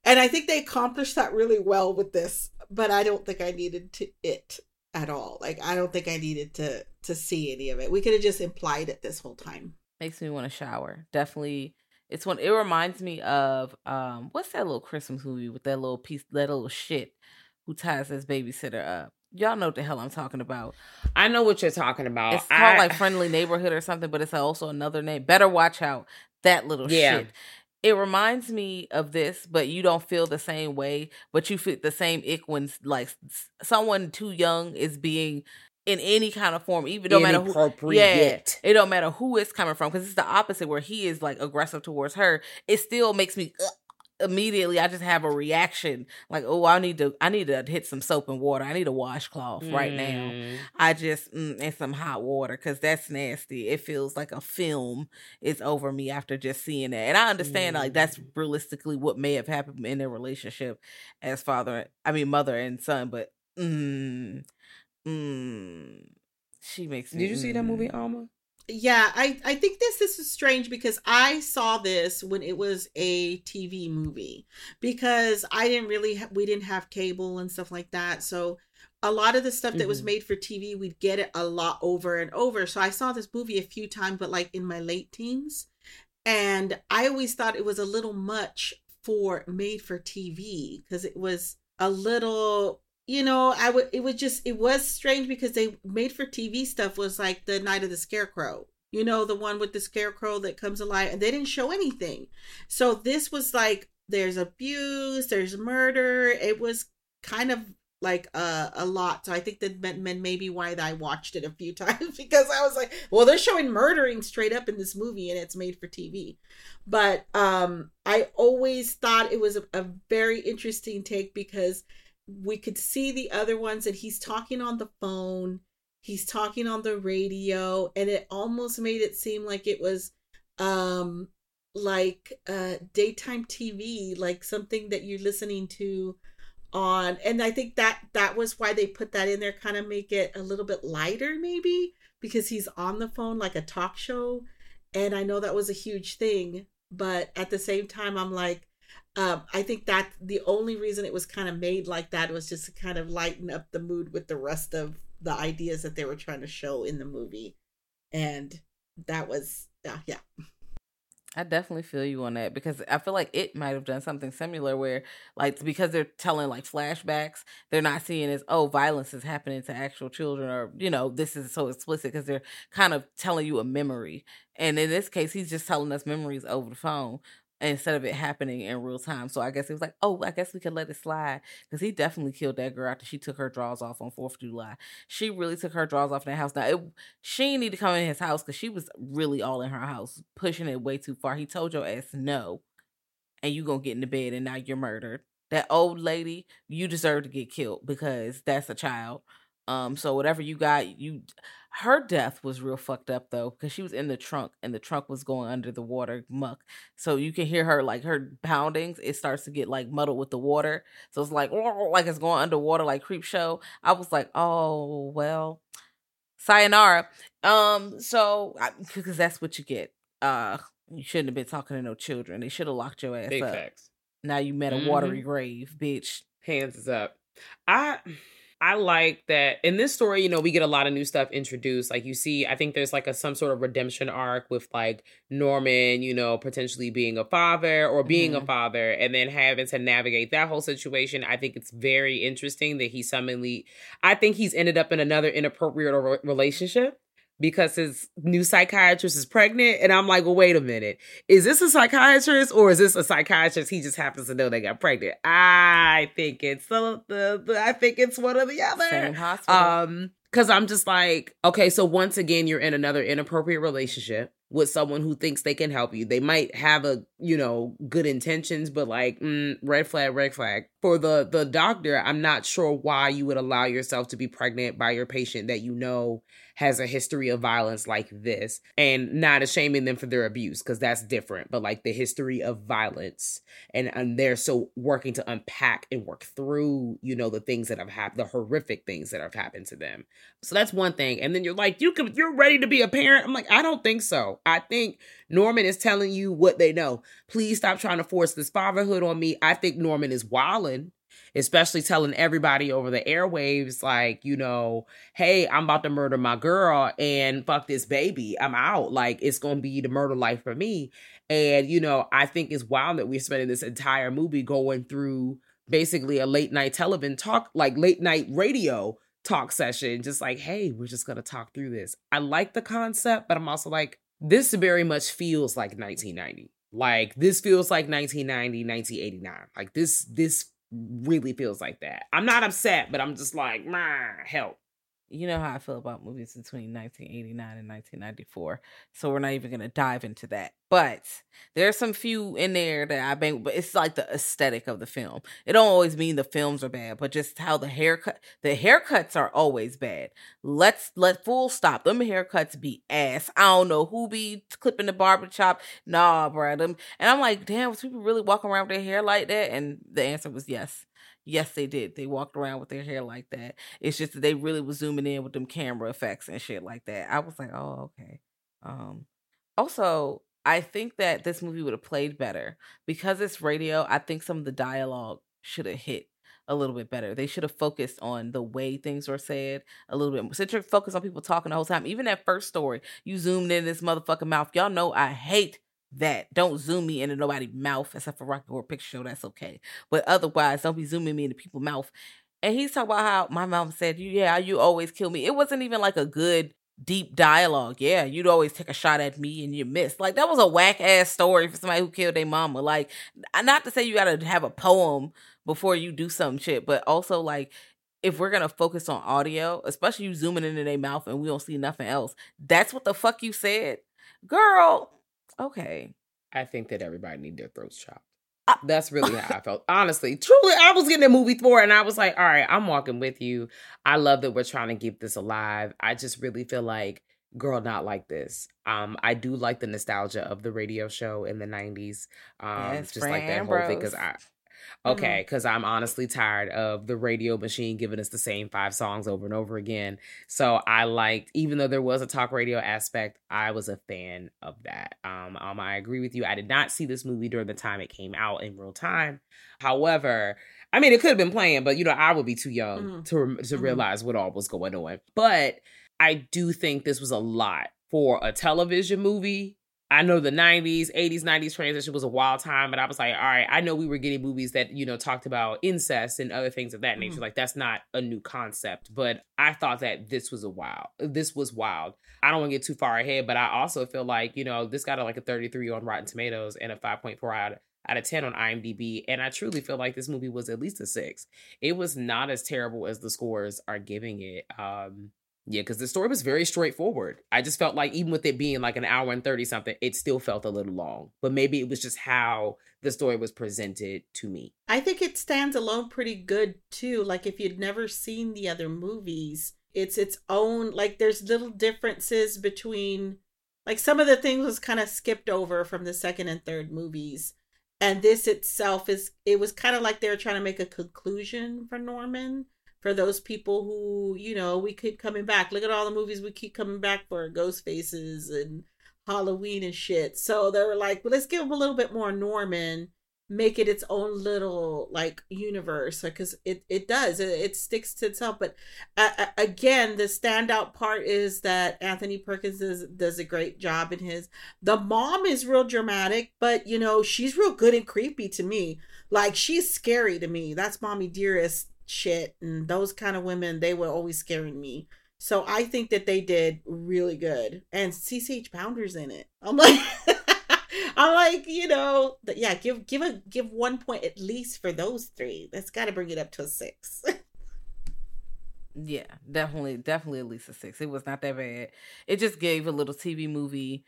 And I think they accomplished that really well with this, but I don't think I needed to it at all. Like, I don't think I needed to to see any of it. We could have just implied it this whole time. Makes me want to shower. Definitely. It's one it reminds me of um what's that little Christmas movie with that little piece that little shit who ties his babysitter up. Y'all know what the hell I'm talking about. I know what you're talking about. It's called I- like Friendly Neighborhood or something, but it's also another name. Better watch out. That little Yeah. shit. It reminds me of this, but you don't feel the same way. But you feel the same ick when like someone too young is being in any kind of form, even no matter who. Yeah, it don't matter who it's coming from because it's the opposite where he is like aggressive towards her. It still makes me ugh, immediately. I just have a reaction like, oh, I need to, I need to hit some soap and water. I need a washcloth right now. Mm. I just mm, and some hot water because that's nasty. It feels like a film is over me after just seeing that, and I understand like that's Mm. realistically what may have happened in their relationship as father, I mean mother and son, but mm, mm, she makes. me Did you see that movie, mm. Alma? Yeah, I I think this this is strange because I saw this when it was a TV movie because I didn't really ha- we didn't have cable and stuff like that. So a lot of the stuff that was Mhm. made for TV, we'd get it a lot over and over. So I saw this movie a few times but like in my late teens. And I always thought it was a little much for made for TV because it was a little you know, I would it was just it was strange because they made for TV stuff was like the Night of the Scarecrow. You know, the one with the scarecrow that comes alive and they didn't show anything. So this was like there's abuse, there's murder. It was kind of like a, a lot. So I think that meant, meant maybe why I watched it a few times because I was like, well, they're showing murdering straight up in this movie and it's made for TV. But um I always thought it was a, a very interesting take because we could see the other ones and he's talking on the phone he's talking on the radio and it almost made it seem like it was um like uh daytime tv like something that you're listening to on and i think that that was why they put that in there kind of make it a little bit lighter maybe because he's on the phone like a talk show and i know that was a huge thing but at the same time i'm like um, I think that the only reason it was kind of made like that was just to kind of lighten up the mood with the rest of the ideas that they were trying to show in the movie, and that was yeah, yeah. I definitely feel you on that because I feel like it might have done something similar where, like, because they're telling like flashbacks, they're not seeing as oh, violence is happening to actual children, or you know, this is so explicit because they're kind of telling you a memory. And in this case, he's just telling us memories over the phone instead of it happening in real time. So I guess he was like, oh, I guess we could let it slide because he definitely killed that girl after she took her drawers off on Fourth of July. She really took her drawers off in that house. Now it, she need to come in his house because she was really all in her house, pushing it way too far. He told your ass no, and you gonna get in the bed, and now you're murdered. That old lady, you deserve to get killed because that's a child. Um, so whatever you got, you her death was real fucked up though, because she was in the trunk and the trunk was going under the water muck. So you can hear her like her poundings, it starts to get like muddled with the water. So it's like like it's going underwater like creep show. I was like, oh well, sayonara. Um, so because that's what you get. Uh you shouldn't have been talking to no children. They should have locked your ass Big up. facts. Now you met a watery grave, bitch. Hands is up. I I like that in this story, you know, we get a lot of new stuff introduced. Like you see, I think there's like a some sort of redemption arc with like Norman, you know, potentially being a father or being a Mhm. father and then having to navigate that whole situation. I think it's very interesting that he suddenly I think he's ended up in another inappropriate re- relationship because his new psychiatrist is pregnant. And I'm like, well, wait a minute. Is this a psychiatrist or is this a psychiatrist he just happens to know they got pregnant? I think it's the, the, the I think it's one or the other. Same hospital. Um, because I'm just like, okay, so once again, you're in another inappropriate relationship with someone who thinks they can help you. They might have a, you know, good intentions, but like mm, red flag, red flag. For the the doctor, I'm not sure why you would allow yourself to be pregnant by your patient that you know has a history of violence like this and not shaming them for their abuse because that's different but like the history of violence and and they're so working to unpack and work through you know the things that have happened the horrific things that have happened to them so that's one thing and then you're like you could you're ready to be a parent i'm like i don't think so i think norman is telling you what they know please stop trying to force this fatherhood on me i think norman is wilding especially telling everybody over the airwaves, like, you know, hey, I'm about to murder my girl and fuck this baby. I'm out. Like, it's going to be the murder life for me. And, you know, I think it's wild that we're spending this entire movie going through basically a late night television talk, like late night radio talk session, just like, hey, we're just to talk through this. I like the concept, but I'm also like, this very much feels like 1990. Like this feels like 1990, 1989. Like this this really feels like that. I'm not upset, but I'm just like, help you know how I feel about movies between 1989 and 1994. So we're not even going to dive into that. But there's some few in there that I bang, but it's like the aesthetic of the film. It don't always mean the films are bad, but just how the haircut, the haircuts are always bad. Let's let full stop. Them haircuts be ass. I don't know who be clipping the barber shop. Nah, bro. Them, and I'm like, damn, was people really walking around with their hair like that? And the answer was yes. Yes, they did. They walked around with their hair like that. It's just that they really was zooming in with them camera effects and shit like that. I was like, oh, okay. Um, also, I think that this movie would have played better because it's radio. I think some of the dialogue should have hit a little bit better. They should have focused on the way things were said a little bit more. Since you're focused on people talking the whole time, even that first story, you zoomed in this motherfucking mouth. Y'all know I hate that. Don't zoom me into nobody's mouth except for Rocky Horror Picture Show. That's okay. But otherwise, don't be zooming me into people's mouth. And he's talking about how my mom said, "Yeah, you always kill me." It wasn't even like a good deep dialogue. Yeah, you'd always take a shot at me and you miss. Like that was a whack ass story for somebody who killed their mama. Like, not to say you gotta have a poem before you do some shit, but also like if we're gonna focus on audio, especially you zooming into their mouth and we don't see nothing else, that's what the fuck you said, girl. Okay. I think that everybody need their throats chopped. That's really how I felt. Honestly, truly, I was getting a movie for and I was like, all right, I'm walking with you. I love that we're trying to keep this alive. I just really feel like, girl, not like this. Um, I do like the nostalgia of the radio show in the 90s. Um, yes, just like that Ambrose. whole thing. Cause I Okay, because mm-hmm. I'm honestly tired of the radio machine giving us the same five songs over and over again. So I liked, even though there was a talk radio aspect, I was a fan of that. Um, um, I agree with you. I did not see this movie during the time it came out in real time. However, I mean, it could have been playing, but you know, I would be too young mm-hmm. to to mm-hmm. realize what all was going on. But I do think this was a lot for a television movie I know the 90s, 80s, 90s transition was a wild time, but I was like, all right, I know we were getting movies that, you know, talked about incest and other things of that nature. Mm. Like that's not a new concept, but I thought that this was a wild. This was wild. I don't want to get too far ahead, but I also feel like, you know, this got a, like a 33 on Rotten Tomatoes and a 5.4 out out of 10 on IMDb. And I truly feel like this movie was at least a six. It was not as terrible as the scores are giving it. Um, yeah, because the story was very straightforward. I just felt like even with it being like an hour and 30 something, it still felt a little long. But maybe it was just how the story was presented to me. I think it stands alone pretty good too. Like if you'd never seen the other movies, it's its own like there's little differences between like some of the things was kind of skipped over from the second and third movies. And this itself is it was kind of like they were trying to make a conclusion for Norman for those people who, you know, we keep coming back. Look at all the movies we keep coming back for Ghost Faces and Halloween and shit. So they were like, well, let's give them a little bit more Norman, make it its own little like universe because it, it does, it, it sticks to itself. But uh, again, the standout part is that Anthony Perkins does, does a great job in his. The mom is real dramatic, but you know, she's real good and creepy to me. Like she's scary to me. That's mommy dearest shit and those kind of women they were always scaring me. So i think that they did really good and cch pounder's in it. I'm like i'm like you know yeah give give a give one point at least for those three. That's got to bring it up to a six. Yeah definitely definitely at least a six. It was not that bad. It just gave a little tv movie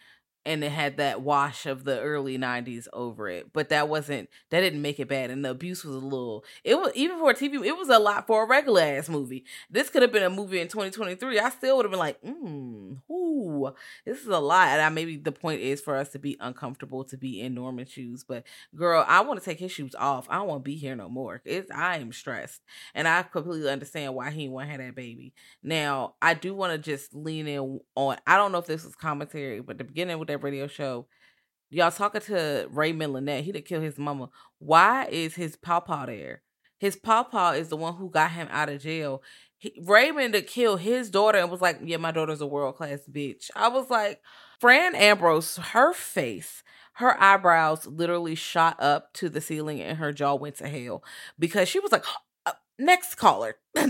and it had that wash of the early 90s over it but that wasn't that didn't make it bad and the abuse was a little it was even for a tv it was a lot for a regular ass movie. This could have been a movie in 2023 i still would have been like mm ooh this is a lot and I, maybe the point is for us to be uncomfortable to be in norman shoes but girl i want to take his shoes off i don't want to be here no more it's i am stressed and i completely understand why he want to have that baby. Now i do want to just lean in on i don't know if this was commentary but the beginning with radio show, y'all talking to Raymond Lynette. He did kill his mama. Why is his pawpaw there? His pawpaw is the one who got him out of jail. He, Raymond to kill his daughter and was like, "Yeah, my daughter's a world class bitch." I was like, Fran Ambrose, her face, her eyebrows literally shot up to the ceiling and her jaw went to hell because she was like, uh, "Next caller."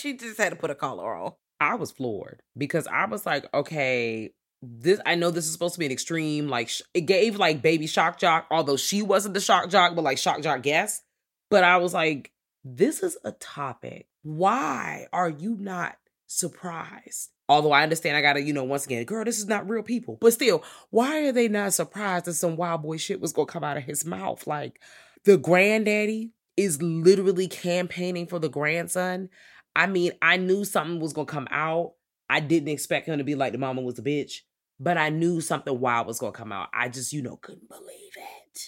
she just had to put a collar on. I was floored because I was like, okay, this I know this is supposed to be an extreme like sh- it gave like baby shock jock although she wasn't the shock jock but like shock jock guess but I was like this is a topic. Why are you not surprised? Although I understand I gotta you know once again girl this is not real people. But still why are they not surprised that some wild boy shit was gonna come out of his mouth? Like the granddaddy is literally campaigning for the grandson. I mean I knew something was gonna come out. I didn't expect him to be like the mama was a bitch but I knew something wild was gonna come out. I just, you know, couldn't believe it.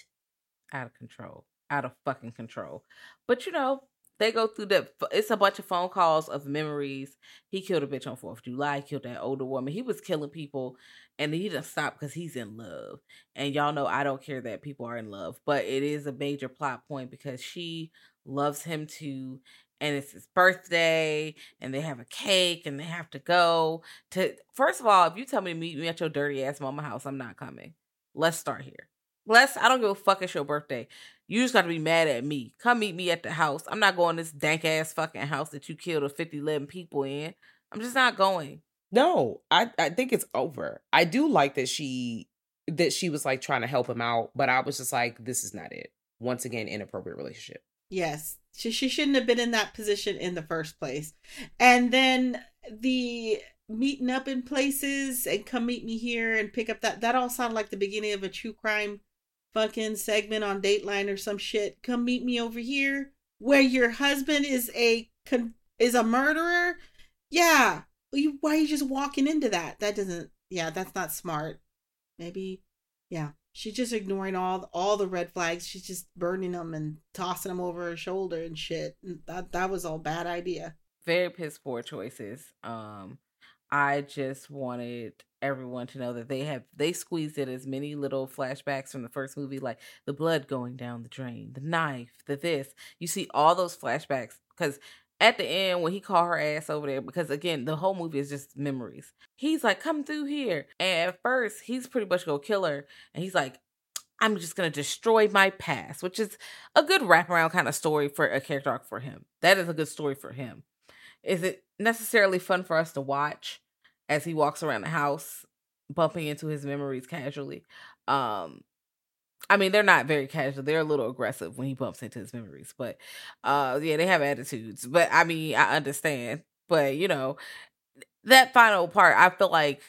Out of control. Out of fucking control. But you know, they go through the it's a bunch of phone calls of memories. He killed a bitch on 4th of July, killed that older woman. He was killing people and he didn't stop because he's in love. And y'all know I don't care that people are in love, but it is a major plot point because she loves him too and it's his birthday and they have a cake and they have to go to first of all if you tell me to meet me at your dirty ass mama house i'm not coming. Let's start here. Let's i don't give a fuck it's your birthday. You just got to be mad at me. Come meet me at the house. I'm not going this dank ass fucking house that you killed a 50 11 people in. I'm just not going. No i i think it's over. I do like that she that she was like trying to help him out but i was just like this is not it. Once again inappropriate relationship Yes. She, she shouldn't have been in that position in the first place. And then the meeting up in places and come meet me here and pick up that that all sounded like the beginning of a true crime fucking segment on Dateline or some shit. Come meet me over here where your husband is a con- is a murderer. Yeah. You, why are you just walking into that? That doesn't yeah, that's not smart. Maybe yeah. She's just ignoring all all the red flags. She's just burning them and tossing them over her shoulder and shit. And that that was all bad idea. Very piss poor choices. Um, I just wanted everyone to know that they have they squeezed in as many little flashbacks from the first movie, like the blood going down the drain, the knife, the this. You see all those flashbacks because at the end when he called her ass over there because again the whole movie is just memories. He's like come through here. And at first he's pretty much gonna kill her and he's like i'm just gonna destroy my past which is a good wraparound kind of story for a character arc for him. That is a good story for him. Is it necessarily fun for us to watch as he walks around the house bumping into his memories casually? Um I mean, they're not very casual. They're a little aggressive when he bumps into his memories. But uh yeah, they have attitudes. But I mean, I understand. But you know, that final part, I feel like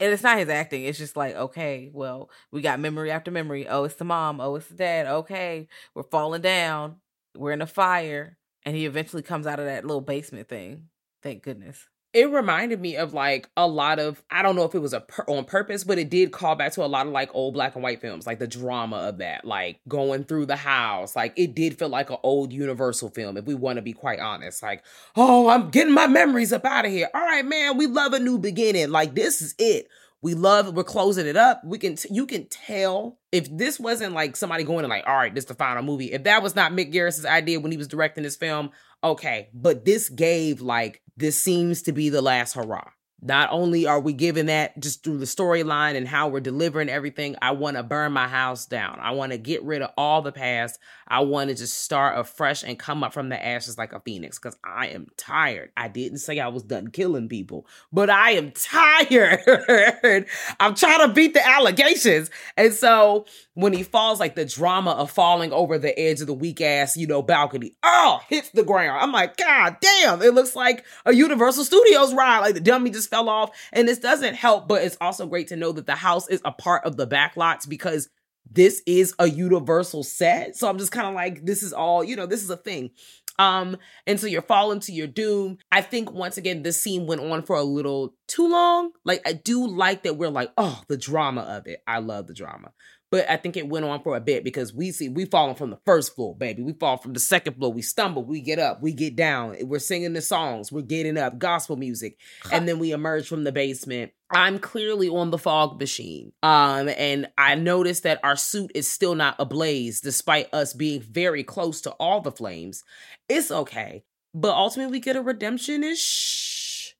and it's not his acting. It's just like, okay, well, we got memory after memory. Oh, it's the mom. Oh, it's the dad. Okay, we're falling down. We're in a fire. And he eventually comes out of that little basement thing. Thank goodness it reminded me of like a lot of I don't know if it was a per- on purpose, but it did call back to a lot of like old black and white films, like the drama of that, like going through the house. Like it did feel like an old Universal film, if we want to be quite honest. Like, oh, I'm getting my memories up out of here. All right, man, we love a new beginning. Like this is it. We love we're closing it up. We can t- you can tell if this wasn't like somebody going to like, all right, this is the final movie. If that was not Mick Garris's idea when he was directing this film, okay. But this gave like this seems to be the last hurrah. Not only are we giving that just through the storyline and how we're delivering everything, I want to burn my house down. I want to get rid of all the past. I want to just start afresh and come up from the ashes like a phoenix because I am tired. I didn't say I was done killing people, but I am tired. I'm trying to beat the allegations. And so when he falls, like the drama of falling over the edge of the weak ass, you know, balcony, oh, hits the ground. I'm like, God damn, it looks like a Universal Studios ride. Like the dummy just off. And this doesn't help, but it's also great to know that the house is a part of the backlots because this is a universal set. So I'm just kind of like, this is all, you know, this is a thing. Um, and so you're falling to your doom. I think once again, this scene went on for a little too long. Like, I do like that we're like, oh, the drama of it. I love the drama. But I think it went on for a bit because we see we falling from the first floor, baby. We fall from the second floor. We stumble, we get up, we get down. We're singing the songs, we're getting up, gospel music, and then we emerge from the basement. I'm clearly on the fog machine. Um, and I noticed that our suit is still not ablaze, despite us being very close to all the flames. It's okay. But ultimately we get a redemption ish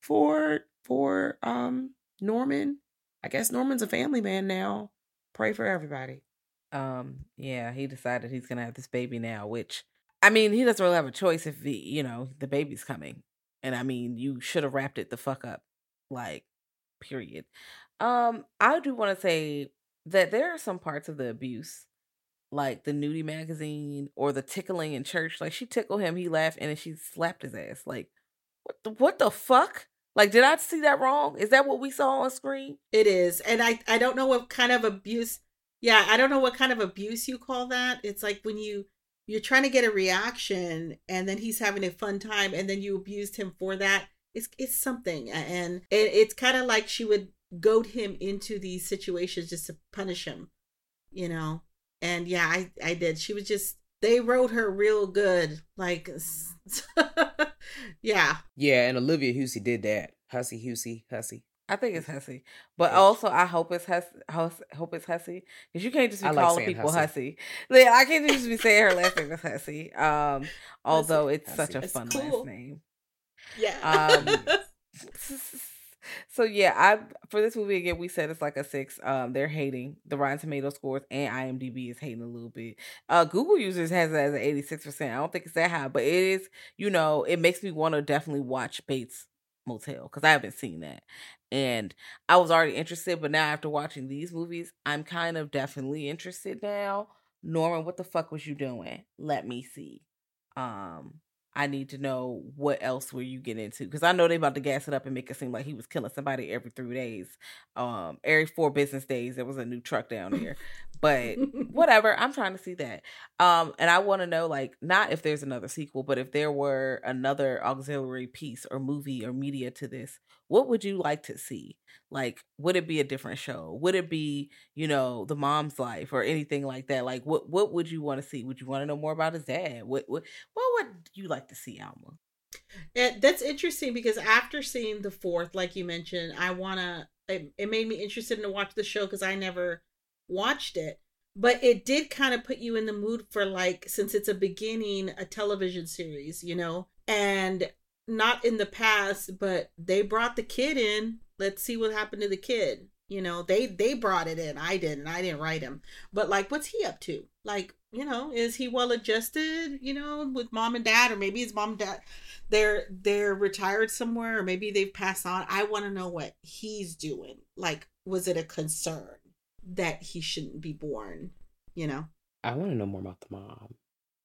for for um Norman. I guess Norman's a family man now pray for everybody. Um, yeah, he decided he's gonna have this baby now, which I mean, he doesn't really have a choice if he, you know, the baby's coming. And I mean, you should have wrapped it the fuck up. Like, period. Um, I do want to say that there are some parts of the abuse, like the nudie magazine or the tickling in church. Like she tickled him, he laughed, and then she slapped his ass. Like, what the what the fuck? Like, did I see that wrong? Is that what we saw on screen? It is. And I, I don't know what kind of abuse. Yeah, I don't know what kind of abuse you call that. It's like when you you're trying to get a reaction and then he's having a fun time and then you abused him for that. It's it's something. And it, it's kind of like she would goad him into these situations just to punish him, you know. And yeah, I I did. She was just they wrote her real good. Like yeah. Yeah, and Olivia Hussey did that. Hussey, Hussey, Hussey. I think it's Hussey, but yeah. also I hope it's Huss, hope it's Hussey because you can't just be I calling like people Hussey. Hussey. I can't just be saying her last name is Hussey. Um, although it's Hussey. such a fun cool. last name. Yeah. Um, so yeah, I for this movie again, we said it's like a six. Um, they're hating the Rotten Tomato scores and IMDb is hating a little bit. Uh, Google users has it as an eighty six percent. I don't think it's that high, but it is. You know, it makes me want to definitely watch Bates Motel because I haven't seen that, and I was already interested, but now after watching these movies, I'm kind of definitely interested now. Norman, what the fuck was you doing? Let me see. Um, I need to know what else were you getting into because I know they about to gas it up and make it seem like he was killing somebody every three days. Um, every four business days there was a new truck down there. but whatever, I'm trying to see that. Um, and I want to know like not if there's another sequel, but if there were another auxiliary piece or movie or media to this, what would you like to see? Like, would it be a different show? Would it be, you know, the mom's life or anything like that? Like, what what would you want to see? Would you want to know more about his dad? What what what would you like to see, Alma? Yeah, that's interesting because after seeing the fourth, like you mentioned, I wanna. It, it made me interested in to watch the show because I never watched it, but it did kind of put you in the mood for like since it's a beginning a television series, you know, and not in the past, but they brought the kid in. Let's see what happened to the kid. You know, they they brought it in. I didn't. I didn't write him. But like, what's he up to? Like, you know, is he well adjusted? You know, with mom and dad, or maybe his mom and dad they're they're retired somewhere, or maybe they've passed on. I want to know what he's doing. Like, was it a concern that he shouldn't be born? You know. I want to know more about the mom.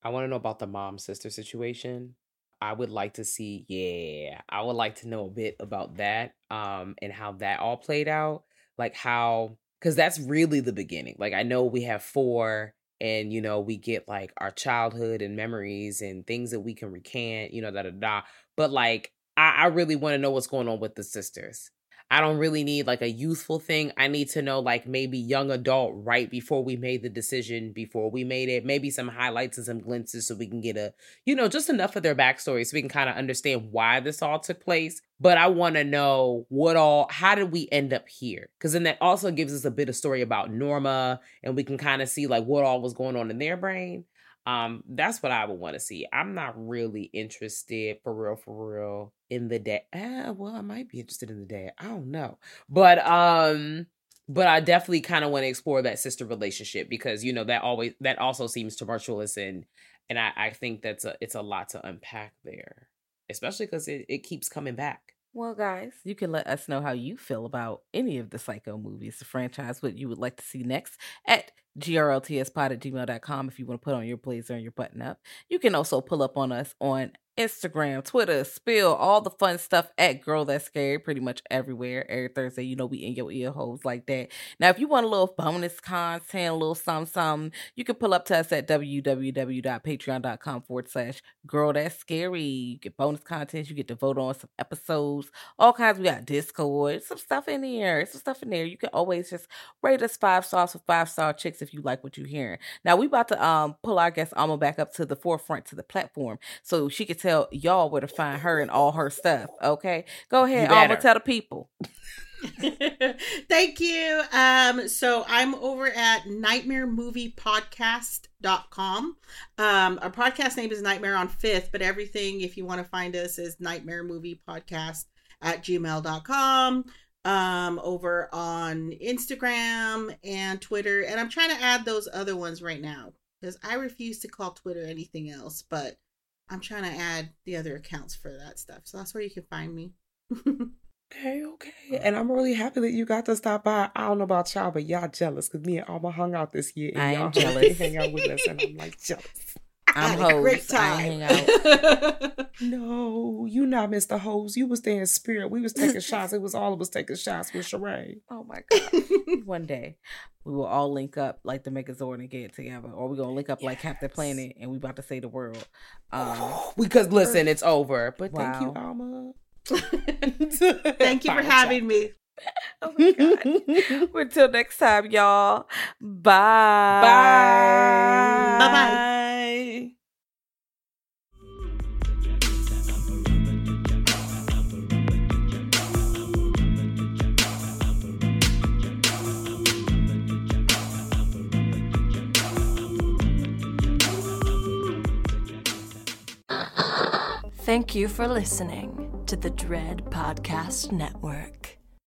I want to know about the mom sister situation I would like to see, yeah, I would like to know a bit about that um and how that all played out. Like how cuz that's really the beginning. Like I know we have 4 and you know we get like our childhood and memories and things that we can recant, you know, da da da. But like I, I really want to know what's going on with the sisters. I don't really need like a youthful thing. I need to know like maybe young adult right before we made the decision, before we made it, maybe some highlights and some glimpses so we can get a, you know, just enough of their backstory so we can kind of understand why this all took place. But I want to know what all, how did we end up here? Because then that also gives us a bit of story about Norma and we can kind of see like what all was going on in their brain. Um, that's what I would want to see. I'm not really interested for real, for real in the day. Uh, well, I might be interested in the day. I don't know, but um, but I definitely kind of want to explore that sister relationship because you know that always that also seems tumultuous and and I I think that's a it's a lot to unpack there, especially because it it keeps coming back. Well, guys, you can let us know how you feel about any of the Psycho movies, the franchise, what you would like to see next at grltspod at gmail.com if you want to put on your blazer and your button up. You can also pull up on us on Instagram, Twitter, Spill, all the fun stuff at Girl That's Scary, pretty much everywhere. Every Thursday, you know, we in your ear holes like that. Now, if you want a little bonus content, a little something, something, you can pull up to us at www.patreon.com forward slash Girl That's Scary. You get bonus content, you get to vote on some episodes, all kinds. We got Discord, some stuff in there, some stuff in there. You can always just rate us five stars for five star chicks if you like what you're hearing. Now, we about to um pull our guest Alma back up to the forefront to the platform so she can tell y'all where to find her and all her stuff. Okay, go ahead, Alma. Tell the people. Thank you. Um, so I'm over at nightmaremoviepodcast.com. Um, our podcast name is Nightmare on Fifth, but everything, if you want to find us, is Nightmare Movie Podcast at gmail.com. Um, over on Instagram and Twitter. And I'm trying to add those other ones right now because I refuse to call Twitter anything else, but I'm trying to add the other accounts for that stuff. So that's where you can find me. okay, okay. Uh, and I'm really happy that you got to stop by. I don't know about y'all, but y'all jealous because me and Alma hung out this year and I y'all am jealous. hang out with us, and I'm like jealous. I'm Had a great host. I time. hang out. No, you not Mr. Hose. You was there in spirit. We was taking shots. It was all of us taking shots with Sheree. Oh my god. One day we will all link up like the Megazord and get it together. Or we're gonna link up like Captain Planet and we about to save the world. Um because listen, it's over. But thank you, Alma. Thank you for having me. Oh my god. Until next time, y'all. Bye. Bye. Bye-bye. Thank you for listening to the Dread Podcast Network.